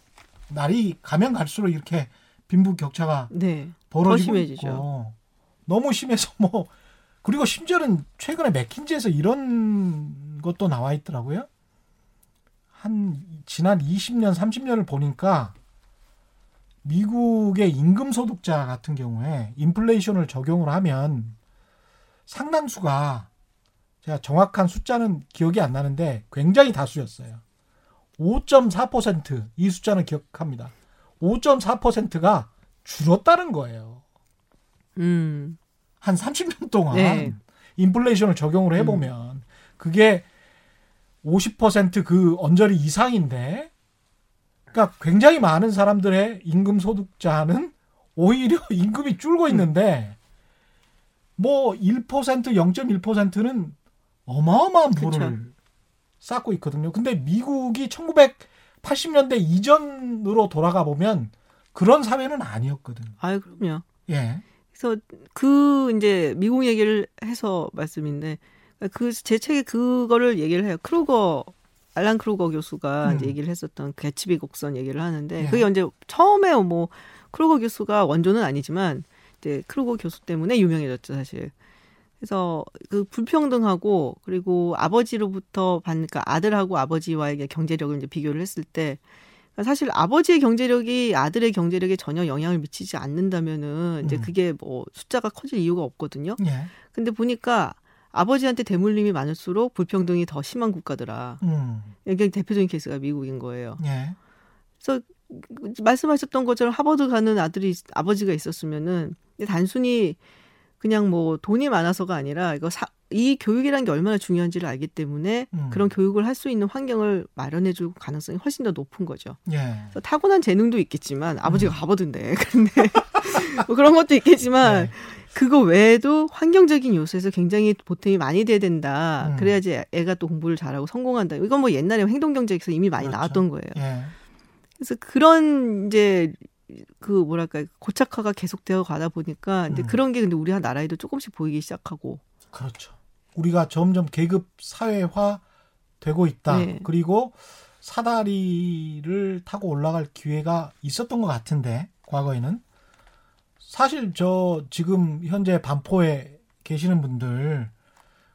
B: 날이 가면 갈수록 이렇게 빈부 격차가
C: 네.
B: 벌어지고. 있고 너무 심해서 뭐 그리고 심지어는 최근에 맥킨지에서 이런 것도 나와 있더라고요. 한 지난 20년, 30년을 보니까 미국의 임금 소득자 같은 경우에 인플레이션을 적용을 하면 상당수가 제가 정확한 숫자는 기억이 안 나는데 굉장히 다수였어요. 5.4%이 숫자는 기억합니다. 5.4%가 줄었다는 거예요.
C: 음.
B: 한 30년 동안
C: 네.
B: 인플레이션을 적용을 해보면 그게 50%그 언저리 이상인데 그러니까 굉장히 많은 사람들의 임금 소득자는 오히려 임금이 줄고 있는데 뭐 1% 0.1%는 어마어마한 부를
C: 그쵸.
B: 쌓고 있거든요. 근데 미국이 1980년대 이전으로 돌아가 보면 그런 사회는 아니었거든.
C: 아유 그럼요.
B: 예.
C: 그래서 그 이제 미국 얘기를 해서 말씀인데 그 제 책에 그거를 얘기를 해요. 크루거 알란 크루거 교수가
B: 음.
C: 이제 얘기를 했었던 그 개츠비 곡선 얘기를 하는데
B: 예.
C: 그게 이제 처음에 뭐 크루거 교수가 원조는 아니지만 이제 크루거 교수 때문에 유명해졌죠 사실. 그래서 그 불평등하고 그리고 아버지로부터 받는 그러니까 아들하고 아버지와의 경제력을 이제 비교를 했을 때 그러니까 사실 아버지의 경제력이 아들의 경제력에 전혀 영향을 미치지 않는다면은 이제
B: 음.
C: 그게 뭐 숫자가 커질 이유가 없거든요.
B: 예.
C: 근데 보니까 아버지한테 대물림이 많을수록 불평등이 더 심한 국가더라.
B: 음.
C: 이게 대표적인 케이스가 미국인 거예요.
B: 예.
C: 그래서 말씀하셨던 것처럼 하버드 가는 아들이 있- 아버지가 있었으면은 단순히 그냥 뭐 돈이 많아서가 아니라 이거 사, 이 교육이라는 게 얼마나 중요한지를 알기 때문에
B: 음.
C: 그런 교육을 할 수 있는 환경을 마련해 줄 가능성이 훨씬 더 높은 거죠.
B: 예.
C: 타고난 재능도 있겠지만 아버지가 하버드인데 근데 뭐 그런 것도 있겠지만
B: 네.
C: 그거 외에도 환경적인 요소에서 굉장히 보탬이 많이 돼야 된다.
B: 음.
C: 그래야지 애가 또 공부를 잘하고 성공한다. 이건 뭐 옛날에 행동경제에서 이미 많이
B: 그렇죠.
C: 나왔던 거예요.
B: 예.
C: 그래서 그런 이제 그 뭐랄까 고착화가 계속되어 가다 보니까 이제
B: 음.
C: 그런 게 근데 우리 나라에도 조금씩 보이기 시작하고
B: 그렇죠. 우리가 점점 계급 사회화 되고 있다.
C: 네.
B: 그리고 사다리를 타고 올라갈 기회가 있었던 것 같은데 과거에는 사실 저 지금 현재 반포에 계시는 분들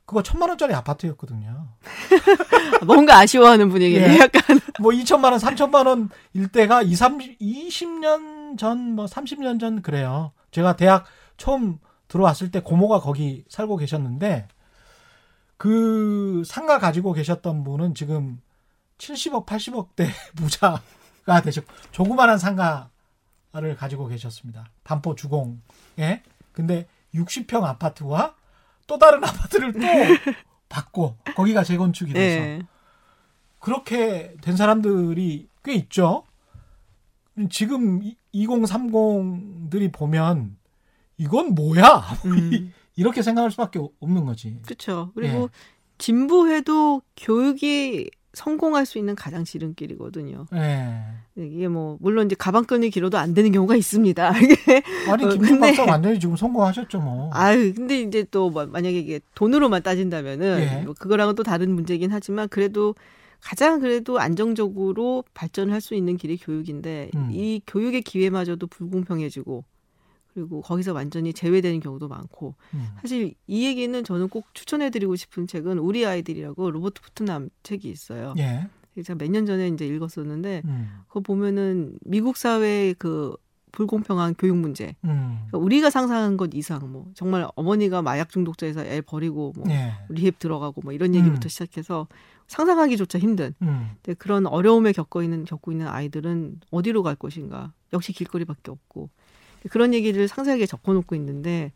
B: 그거 천만 원짜리 아파트였거든요.
C: 뭔가 아쉬워하는 분위기네.
B: 예.
C: 약간
B: 뭐 2천만 원, 3천만 원 일대가 2, 30, 20년 전, 뭐 30년 전 그래요. 제가 대학 처음 들어왔을 때 고모가 거기 살고 계셨는데 그 상가 가지고 계셨던 분은 지금 70억, 80억대 부자가 되셨고 조그만한 상가 를 가지고 계셨습니다. 반포 주공에. 근데 60평 아파트와 또 다른 아파트를 또 받고 거기가 재건축이 돼서
C: 네.
B: 그렇게 된 사람들이 꽤 있죠. 지금 2030들이 보면 이건 뭐야?
C: 음.
B: 이렇게 생각할 수밖에 없는 거지.
C: 그렇죠. 그리고
B: 예.
C: 진보해도 교육이 성공할 수 있는 가장 지름길이거든요.
B: 예.
C: 이게 뭐 물론 이제 가방끈이 길어도 안 되는 경우가 있습니다. 이게
B: 아니
C: 어,
B: 김준 박사 완전히 지금 성공하셨죠 뭐.
C: 아유 근데 이제 또뭐 만약에 이게 돈으로만 따진다면은
B: 예.
C: 뭐 그거랑은 또 다른 문제긴 하지만 그래도 가장 그래도 안정적으로 발전할 수 있는 길이 교육인데
B: 음.
C: 이 교육의 기회마저도 불공평해지고 그리고 거기서 완전히 제외되는 경우도 많고
B: 음.
C: 사실 이 얘기는 저는 꼭 추천해드리고 싶은 책은 우리 아이들이라고 로버트 푸트남 책이 있어요.
B: 예.
C: 제가 몇 년 전에 이제 읽었었는데
B: 음.
C: 그거 보면은 미국 사회의 그 불공평한 교육 문제.
B: 음.
C: 그러니까 우리가 상상한 것 이상 뭐 정말 어머니가 마약 중독자에서 애 버리고 뭐
B: 예.
C: 리헵 들어가고 뭐 이런 얘기부터
B: 음.
C: 시작해서 상상하기조차 힘든
B: 음.
C: 그런 어려움에 겪고 있는 겪고 있는 아이들은 어디로 갈 것인가 역시 길거리밖에 없고 그런 얘기를 상세하게 적어놓고 있는데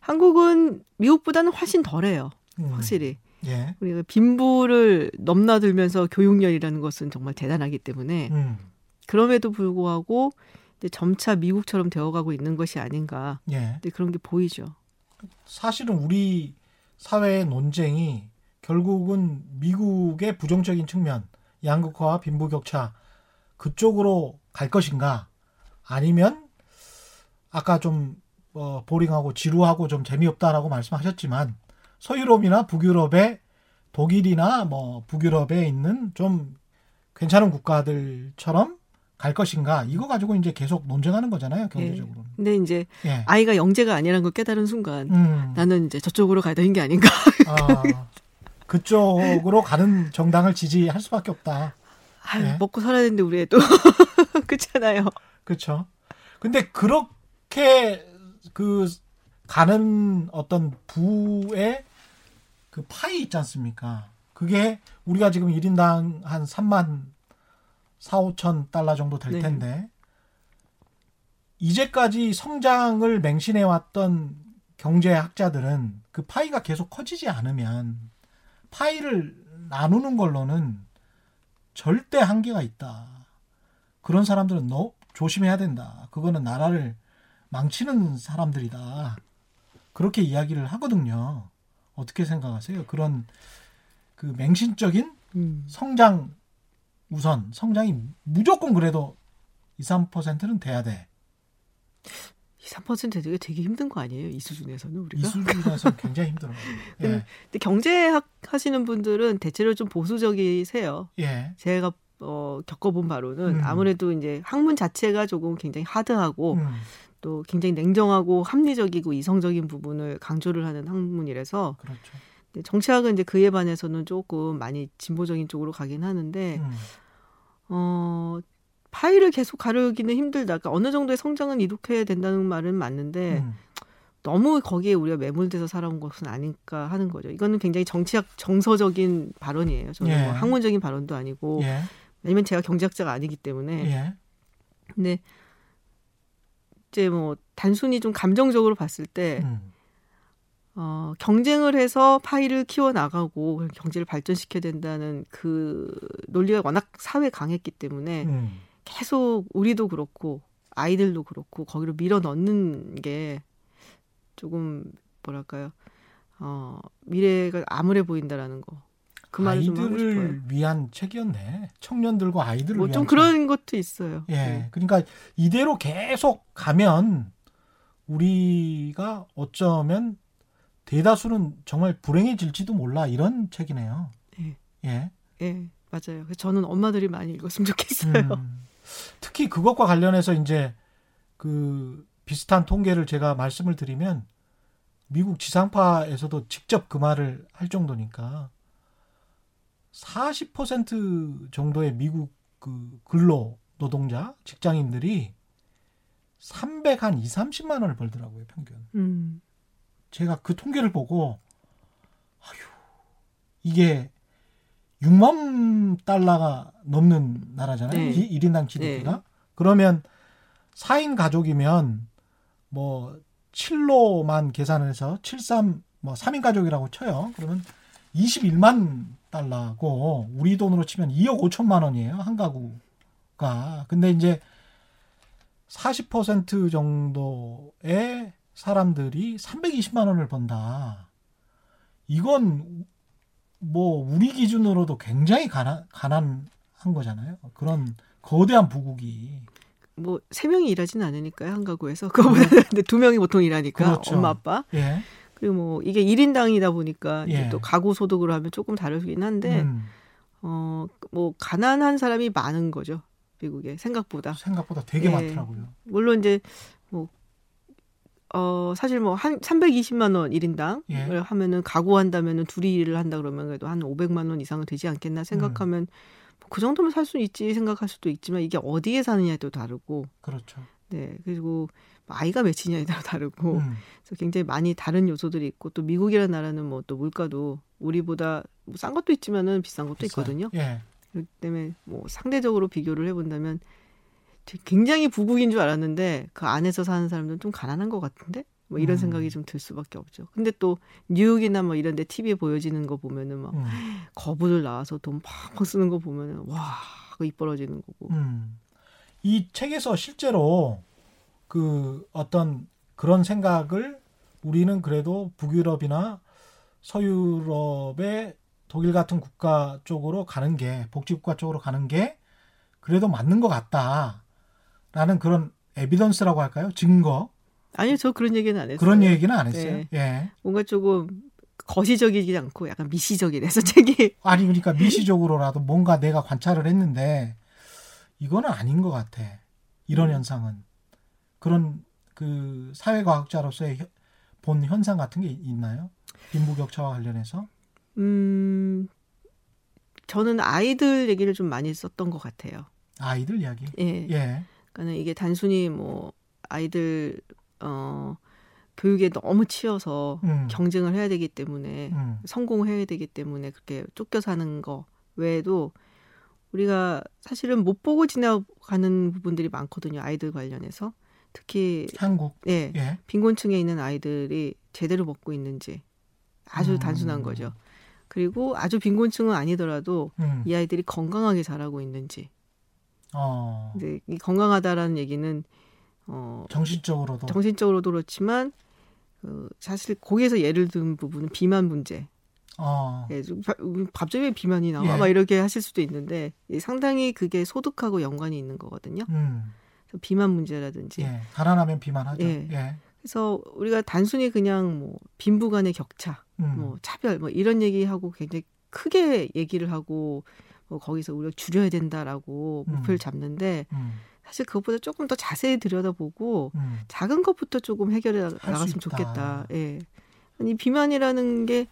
C: 한국은 미국보다는 훨씬 덜해요
B: 음.
C: 확실히
B: 예.
C: 우리가 빈부를 넘나들면서 교육열이라는 것은 정말 대단하기 때문에
B: 음.
C: 그럼에도 불구하고 이제 점차 미국처럼 되어가고 있는 것이 아닌가
B: 예.
C: 그런 게 보이죠.
B: 사실은 우리 사회의 논쟁이 결국은 미국의 부정적인 측면, 양극화와 빈부 격차 그쪽으로 갈 것인가 아니면 아까 좀 어, 보링하고 지루하고 좀 재미없다라고 말씀하셨지만 서유럽이나 북유럽의 독일이나 뭐 북유럽에 있는 좀 괜찮은 국가들처럼 갈 것인가 이거 가지고 이제 계속 논쟁하는 거잖아요 경제적으로는.
C: 근데 이제
B: 예.
C: 아이가 영재가 아니라는 걸 깨달은 순간
B: 음.
C: 나는 이제 저쪽으로 가야 되는 게 아닌가.
B: 아, 그쪽으로 가는 정당을 지지할 수밖에 없다.
C: 아유,
B: 네.
C: 먹고 살아야 되는데 우리 애도 그렇잖아요.
B: 그렇죠. 근데 그 렇게 그 가는 어떤 부의 그 파이 있지 않습니까? 그게 우리가 지금 1인당 한 3만 4, 5천 달러 정도 될
C: 네.
B: 텐데 이제까지 성장을 맹신해 왔던 경제학자들은 그 파이가 계속 커지지 않으면 파이를 나누는 걸로는 절대 한계가 있다. 그런 사람들은 너 조심해야 된다. 그거는 나라를 망치는 사람들이다. 그렇게 이야기를 하거든요. 어떻게 생각하세요? 그런 그 맹신적인
C: 음.
B: 성장 우선 성장이 무조건 그래도 2, 3%는 돼야 돼.
C: 2, 3% 되기가 되게 힘든 거 아니에요? 이 수준에서는
B: 이
C: 우리가.
B: 수준에서 굉장히 힘들어요. 예.
C: 근데 경제학 하시는 분들은 대체로 좀 보수적이세요.
B: 예.
C: 제가 어, 겪어본 바로는
B: 음.
C: 아무래도 이제 학문 자체가 조금 굉장히 하드하고
B: 음,
C: 또 굉장히 냉정하고 합리적이고 이성적인 부분을 강조를 하는 학문이라서
B: 그렇죠.
C: 정치학은 이제 그에 반해서는 조금 많이 진보적인 쪽으로 가긴 하는데
B: 음,
C: 어 파이를 계속 가르기는 힘들다. 그러니까 어느 정도의 성장은 이룩해야 된다는 말은 맞는데
B: 음,
C: 너무 거기에 우리가 매몰돼서 살아온 것은 아닐까 하는 거죠. 이거는 굉장히 정치학 정서적인 발언이에요. 저는
B: 예.
C: 뭐 학문적인 발언도 아니고
B: 예.
C: 왜냐면 제가 경제학자가 아니기 때문에
B: 예.
C: 근데 이제 뭐 단순히 좀 감정적으로 봤을 때
B: 음,
C: 어, 경쟁을 해서 파이를 키워 나가고 경제를 발전시켜야 된다는 그 논리가 워낙 사회에 강했기 때문에
B: 음,
C: 계속 우리도 그렇고 아이들도 그렇고 거기로 밀어 넣는 게 조금 뭐랄까요? 어, 미래가 암울해 보인다라는 거. 그 말을.
B: 아이들을 위한 책이었네. 청년들과 아이들을
C: 뭐
B: 위한
C: 좀
B: 책.
C: 그런 것도 있어요.
B: 예.
C: 네.
B: 그러니까 이대로 계속 가면 우리가 어쩌면 대다수는 정말 불행해질지도 몰라 이런 책이네요.
C: 예.
B: 예.
C: 예, 맞아요. 저는 엄마들이 많이 읽었으면 좋겠어요.
B: 음. 특히 그것과 관련해서 이제 그 비슷한 통계를 제가 말씀을 드리면 미국 지상파에서도 직접 그 말을 할 정도니까 40% 정도의 미국 그 근로 노동자 직장인들이 300한 2, 30만 원을 벌더라고요, 평균.
C: 음,
B: 제가 그 통계를 보고 아휴 이게 6만 달러가 넘는 나라잖아요.
C: 네.
B: 이 1인당 GDP가. 그러면 4인 가족이면 뭐 7로만 계산해서 73, 뭐 3인 가족이라고 쳐요. 그러면 21만 달러고 우리 돈으로 치면 2억 5천만 원이에요. 한 가구가. 근데 이제 40% 정도의 사람들이 320만 원을 번다. 이건 뭐 우리 기준으로도 굉장히 가난, 가난한 거잖아요. 그런 거대한 부국이.
C: 뭐 세 명이 일하지는 않으니까요 한 가구에서 그거보다 근데 두 명이 보통 일하니까
B: 그렇죠.
C: 엄마 아빠
B: 예.
C: 그리고 뭐 이게 1인당이다 보니까
B: 예.
C: 또 가구 소득으로 하면 조금 다르긴 한데
B: 음,
C: 어뭐 가난한 사람이 많은 거죠 미국에 생각보다
B: 생각보다 되게
C: 예.
B: 많더라고요.
C: 물론 이제 뭐 어, 사실 뭐 한 320만 원 1인당을
B: 예.
C: 하면은 가구 한다면은 둘이 일을 한다 그러면 그래도 한 500만 원 이상은 되지 않겠나 생각하면
B: 음.
C: 뭐 그 정도면 살 수 있지 생각할 수도 있지만 이게 어디에 사느냐에 또 다르고
B: 그렇죠.
C: 네 그리고 아이가 몇이냐에 따라 다르고
B: 음,
C: 그래서 굉장히 많이 다른 요소들이 있고 또 미국이라는 나라는 뭐 또 물가도 우리보다 뭐 싼 것도 있지만은 비싼 것도
B: 비싸요.
C: 있거든요.
B: 예.
C: 그렇기 때문에 뭐 상대적으로 비교를 해본다면 굉장히 부국인 줄 알았는데 그 안에서 사는 사람들은 좀 가난한 것 같은데 뭐 이런
B: 음.
C: 생각이 좀 들 수밖에 없죠. 근데 또 뉴욕이나 뭐 이런 데 TV에 보여지는 거 보면은 막
B: 음,
C: 거부들 나와서 돈 팍팍 쓰는 거 보면은 와, 그입 벌어지는 거고.
B: 음. 이 책에서 실제로 그 어떤 그런 생각을 우리는 그래도 북유럽이나 서유럽의 독일 같은 국가 쪽으로 가는 게 복지국가 쪽으로 가는 게 그래도 맞는 것 같다라는 그런 에비던스라고 할까요? 증거
C: 아니요, 저 그런 얘기는 안 했어요.
B: 그런 얘기는 안 했어요.
C: 네.
B: 예.
C: 뭔가 조금 거시적이지 않고 약간 미시적이라서 책이
B: 아니 그러니까 미시적으로라도 뭔가 내가 관찰을 했는데 이거는 아닌 것 같아. 이런
C: 음.
B: 현상은 그런 그 사회과학자로서의 혀- 본 현상 같은 게 있나요? 빈부격차와 관련해서?
C: 음 저는 아이들 얘기를 좀 많이 썼던 것 같아요.
B: 아이들 이야기.
C: 예.
B: 예.
C: 그러니까 이게 단순히 뭐 아이들 어 교육에 너무 치여서
B: 음.
C: 경쟁을 해야 되기 때문에
B: 음.
C: 성공해야 되기 때문에 그렇게 쫓겨 사는 거 외에도 우리가 사실은 못 보고 지나가는 부분들이 많거든요. 아이들 관련해서 특히
B: 한국.
C: 예
B: 예.
C: 빈곤층에 있는 아이들이 제대로 먹고 있는지 아주
B: 음.
C: 단순한 거죠. 그리고 아주 빈곤층은 아니더라도
B: 음.
C: 이 아이들이 건강하게 자라고 있는지.
B: 어.
C: 이제 이 건강하다라는 얘기는 어
B: 정신적으로도.
C: 정신적으로도 그렇지만 그 사실 거기에서 예를 든 부분은 비만 문제.
B: 어.
C: 예, 좀 바- 갑자기 왜 비만이 나와?
B: 예.
C: 막 이렇게 하실 수도 있는데 이 상당히 그게 소득하고 연관이 있는 거거든요.
B: 음.
C: 비만 문제라든지.
B: 예. 가난하면 비만하죠.
C: 예.
B: 예.
C: 그래서 우리가 단순히 그냥 뭐 빈부 간의 격차,
B: 음.
C: 뭐 차별, 뭐 이런 얘기하고 굉장히 크게 얘기를 하고 뭐 거기서 우리가 줄여야 된다라고
B: 음.
C: 목표를 잡는데
B: 음.
C: 사실 그것보다 조금 더 자세히 들여다보고
B: 음.
C: 작은 것부터 조금 해결해
B: 수
C: 나갔으면. 좋겠다. 예. 아니 비만이라는 게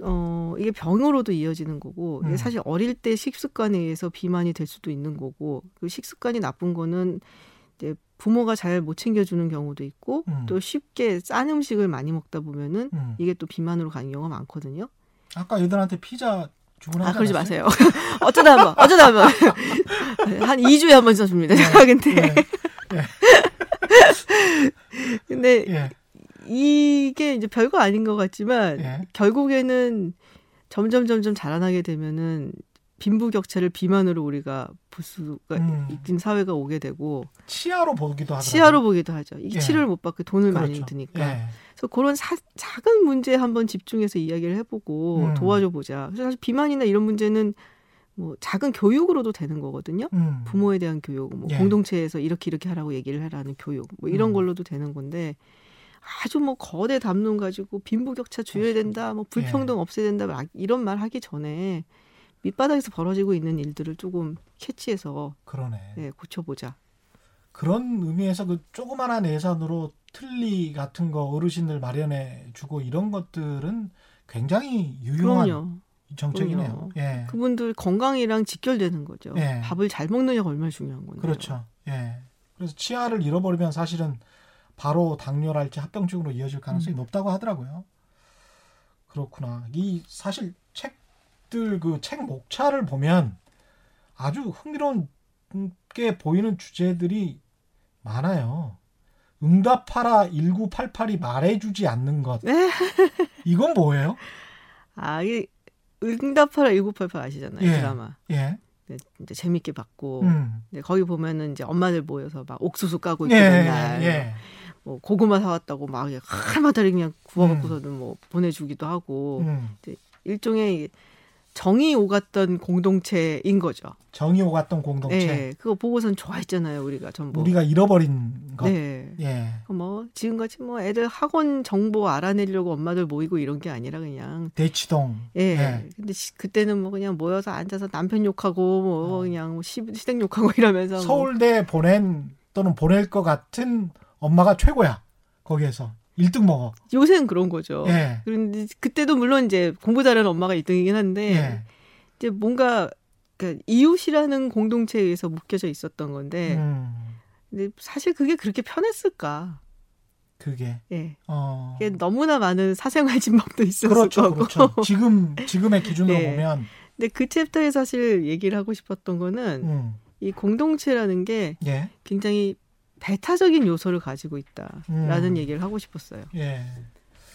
C: 어, 이게 병으로도 이어지는 거고, 이게
B: 음.
C: 사실 어릴 때 식습관에 의해서 비만이 될 수도 있는 거고, 그 식습관이 나쁜 거는 이제 부모가 잘 못 챙겨주는 경우도 있고,
B: 음.
C: 또 쉽게 짠 음식을 많이 먹다 보면은
B: 음.
C: 이게 또 비만으로 가는 경우가 많거든요.
B: 아까 애들한테 피자 주문하지
C: 아, 그러지
B: 않았어요?
C: 마세요. 어쩌다 한 번, 어쩌다 한 번. 한 2주에 한 번 써줍니다. 근데,
B: 예.
C: 근데
B: 예.
C: 이게 이제 별거 아닌 것 같지만,
B: 예.
C: 결국에는 점점 점점 자라나게 되면은 빈부격차를 비만으로 우리가 볼 수가
B: 음.
C: 있는 사회가 오게 되고
B: 치아로 보기도 하더라고요.
C: 치아로 보기도 하죠. 이게
B: 예.
C: 치료를 못 받고 돈을 많이
B: 그렇죠.
C: 드니까.
B: 예.
C: 그래서 그런 사- 작은 문제에 한번 집중해서 이야기를 해보고
B: 음.
C: 도와줘 보자. 그래서 사실 비만이나 이런 문제는 뭐 작은 교육으로도 되는 거거든요.
B: 음.
C: 부모에 대한 교육, 뭐
B: 예.
C: 공동체에서 이렇게 이렇게 하라고 얘기를 하라는 교육, 뭐 이런
B: 음.
C: 걸로도 되는 건데 아주 뭐 거대 담론 가지고 빈부격차 줄여야 된다, 뭐 불평등 없애야 된다 막 이런 말 하기 전에 밑바닥에서 벌어지고 있는 일들을 조금 캐치해서
B: 그러네.
C: 예, 고쳐보자.
B: 그런 의미에서 그 조그만한 예산으로 틀니 같은 거 어르신들 마련해 주고 이런 것들은 굉장히 유용한
C: 그럼요.
B: 정책이네요.
C: 그럼요.
B: 예.
C: 그분들 건강이랑 직결되는 거죠.
B: 예.
C: 밥을 잘 먹느냐가 얼마나 중요한 건데.
B: 그렇죠. 예. 그래서 치아를 잃어버리면 사실은 바로 당뇨랄지 합병증으로 이어질 가능성이
C: 음.
B: 높다고 하더라고요. 그렇구나. 이 사실 책들 그 책 목차를 보면 아주 흥미로운 게 보이는 주제들이 많아요. 응답하라 1988이 말해주지 않는 것.
C: 네.
B: 이건 뭐예요?
C: 아, 이 응답하라 1988 아시잖아요.
B: 예.
C: 드라마.
B: 예.
C: 네, 이제 재밌게 봤고.
B: 음.
C: 네, 거기 보면은 이제 엄마들 모여서 막 옥수수 까고 있고
B: 예,
C: 맨날
B: 예.
C: 뭐 고구마 사왔다고 막 할마다리 그냥 구워갖고서는 뭐 보내주기도 하고
B: 음.
C: 일종의 정이 오갔던 공동체인 거죠.
B: 정이 오갔던 공동체.
C: 네, 그거 보고선 좋아했잖아요, 우리가 전부.
B: 우리가 잃어버린 것.
C: 네.
B: 예.
C: 뭐 지금같이 뭐 애들 학원 정보 알아내려고 엄마들 모이고 이런 게 아니라 그냥
B: 대치동.
C: 예.
B: 예.
C: 근데 시- 그때는 뭐 그냥 모여서 앉아서 남편 욕하고 뭐
B: 어.
C: 그냥 뭐 시, 시댁 욕하고 이러면서 뭐
B: 서울대 보낸 또는 보낼 것 같은 엄마가 최고야. 거기에서 1등 먹어.
C: 요새는 그런 거죠.
B: 예.
C: 그런데 그때도 물론 이제 공부 잘하는 엄마가 1등이긴 한데
B: 예.
C: 이제 뭔가 그러니까 이웃이라는 공동체에 의해서 묶여져 있었던 건데
B: 음.
C: 근데 사실 그게 그렇게 편했을까?
B: 그게
C: 예.
B: 어.
C: 너무나 많은 사생활 진법도 있었을
B: 그렇죠.
C: 거고.
B: 그렇죠. 지금 지금의 기준으로
C: 네.
B: 보면
C: 근데 그 챕터에 사실 얘기를 하고 싶었던 거는
B: 음.
C: 이 공동체라는 게
B: 예.
C: 굉장히 배타적인 요소를 가지고 있다라는
B: 음.
C: 얘기를 하고 싶었어요.
B: 예.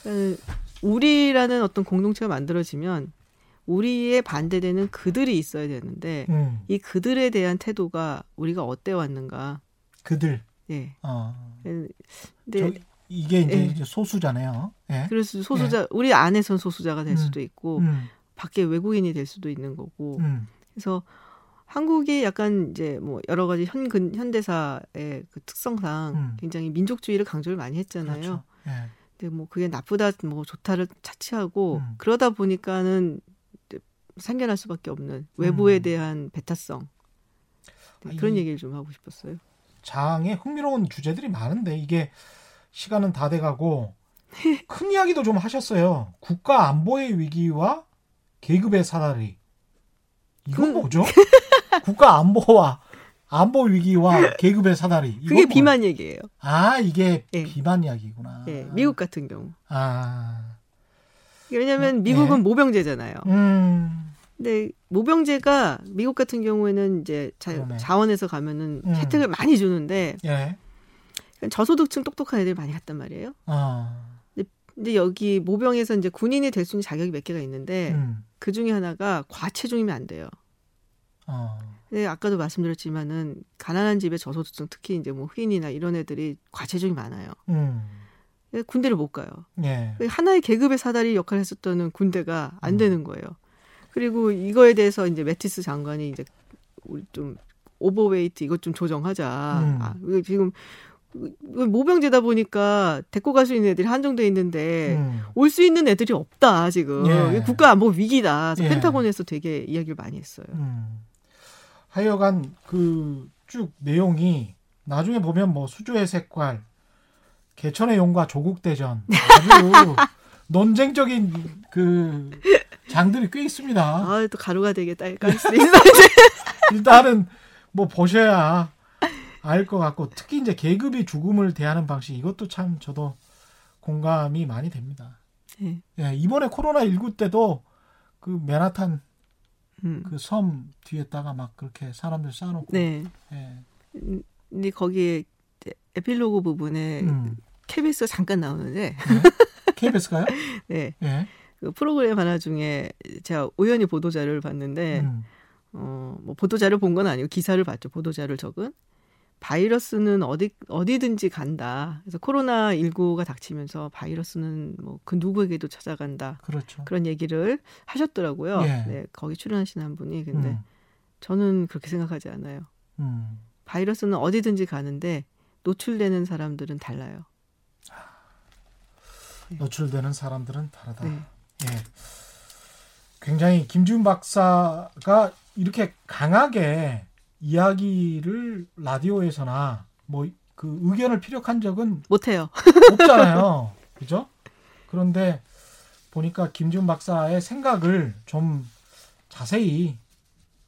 C: 그러니까 우리라는 어떤 공동체가 만들어지면 우리에 반대되는 그들이 있어야 되는데
B: 음.
C: 이 그들에 대한 태도가 우리가 어때 왔는가?
B: 그들.
C: 예.
B: 어.
C: 근데
B: 저, 이게 이제,
C: 예.
B: 소수잖아요. 예.
C: 그래서 소수자 우리 안에선 소수자가 될
B: 음.
C: 수도 있고
B: 음.
C: 밖에 외국인이 될 수도 있는 거고
B: 음.
C: 그래서 한국이 약간 이제 뭐 여러 가지 현근 현대사의 그 특성상
B: 음.
C: 굉장히 민족주의를 강조를 많이 했잖아요.
B: 그렇죠. 예.
C: 근데 뭐 그게 나쁘다 뭐 좋다를 차치하고
B: 음.
C: 그러다 보니까는 생겨날 수밖에 없는 외부에
B: 음.
C: 대한 배타성 네,
B: 아,
C: 그런
B: 이-
C: 얘기를 좀 하고 싶었어요.
B: 장에 흥미로운 주제들이 많은데 이게 시간은 다 돼가고 큰 이야기도 좀 하셨어요. 국가 안보의 위기와 계급의 사다리. 이건
C: 그-
B: 뭐죠? 국가 안보와 안보 위기와 계급의 사다리.
C: 그게
B: 뭐예요?
C: 비만 얘기예요.
B: 아 이게
C: 예.
B: 비만 이야기구나.
C: 예, 미국 같은 경우.
B: 아,
C: 왜냐하면 미국은
B: 예.
C: 모병제잖아요.
B: 음,
C: 근데 모병제가 미국 같은 경우에는 이제 자,
B: 그러네.
C: 자원에서 가면은
B: 음.
C: 혜택을 많이 주는데
B: 예,
C: 저소득층 똑똑한 애들이 많이 갔단 말이에요.
B: 아,
C: 근데 여기 모병에서 이제 군인이 될 수 있는 자격이 몇 개가 있는데
B: 음,
C: 그 중에 하나가 과체중이면 안 돼요.
B: 어,
C: 근데 아까도 말씀드렸지만은 가난한 집의 저소득층 특히 이제 뭐 흑인이나 이런 애들이 과체중이 많아요.
B: 음,
C: 근데 군대를 못 가요.
B: 예,
C: 하나의 계급의 사다리 역할을 했었던 군대가 안
B: 음.
C: 되는 거예요. 그리고 이거에 대해서 이제 매티스 장관이 이제 우리 좀 오버웨이트 이것 좀 조정하자.
B: 음.
C: 아, 지금 모병제다 보니까 데리고 갈 수 있는 애들이 한정돼 있는데
B: 음,
C: 올수 있는 애들이 없다 지금
B: 예.
C: 국가 안보 위기다.
B: 예.
C: 펜타곤에서 되게 이야기를 많이 했어요.
B: 음. 하여간 그 쭉 내용이 나중에 보면 뭐 수조의 색깔, 개천의 용과 조국 대전 아주 논쟁적인 그 장들이 꽤 있습니다.
C: 아또 가루가 되게 깔수 있어.
B: 일단은 뭐 보셔야 알 것 같고 특히 이제 계급이 죽음을 대하는 방식 이것도 참 저도 공감이 많이 됩니다.
C: 네.
B: 예, 이번에 코로나 19 때도 그 맨하탄
C: 음.
B: 그섬 뒤에다가 막 그렇게 사람들 쌓아놓고
C: 네.
B: 예.
C: 음, 근데 거기에 에필로그 부분에
B: 음.
C: KBS가 잠깐 나오는데
B: KBS가요?
C: 네.
B: 예.
C: 그 프로그램 하나 중에 제가 우연히 보도 자료를 봤는데
B: 음.
C: 어, 뭐 보도자료 본 건 아니고 기사를 봤죠. 보도자료를 적은 바이러스는 어디 어디든지 간다. 그래서 코로나 19가 닥치면서 바이러스는 뭐 그 누구에게도 찾아간다.
B: 그렇죠.
C: 그런 얘기를 하셨더라고요.
B: 예.
C: 네, 거기 출연하신 한 분이 근데
B: 음,
C: 저는 그렇게 생각하지 않아요.
B: 음.
C: 바이러스는 어디든지 가는데 노출되는 사람들은 달라요.
B: 노출되는 사람들은 다르다.
C: 네.
B: 예. 굉장히 김지훈 박사가 이렇게 강하게 이야기를 라디오에서나 뭐 그 의견을 피력한 적은
C: 못해요.
B: 없잖아요. 그죠? 그런데 보니까 김지훈 박사의 생각을 좀 자세히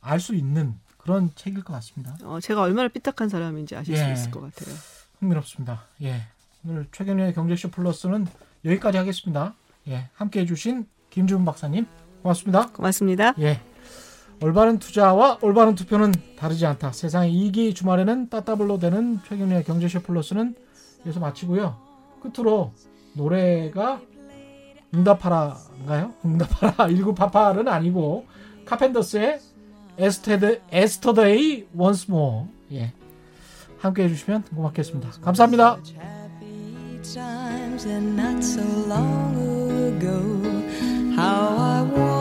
B: 알 수 있는 그런 책일 것 같습니다.
C: 어, 제가 얼마나 삐딱한 사람인지 아실 수
B: 예.
C: 있을 것 같아요.
B: 흥미롭습니다. 예. 오늘 최경련의 경제쇼 플러스는 여기까지 하겠습니다. 예. 함께 해주신 김지훈 박사님 고맙습니다.
C: 고맙습니다.
B: 예. 올바른 투자와 올바른 투표는 다르지 않다. 세상의 이기 주말에는 따따블로 되는 최경련의 경제쇼 플러스는 여기서 마치고요. 끝으로 노래가 응답하라인가요? 응답하라 1988은 아니고 카펜더스의 Yester, Yesterday Once More 예. 함께 해주시면 고맙겠습니다. 감사합니다.
D: times and not so long ago how I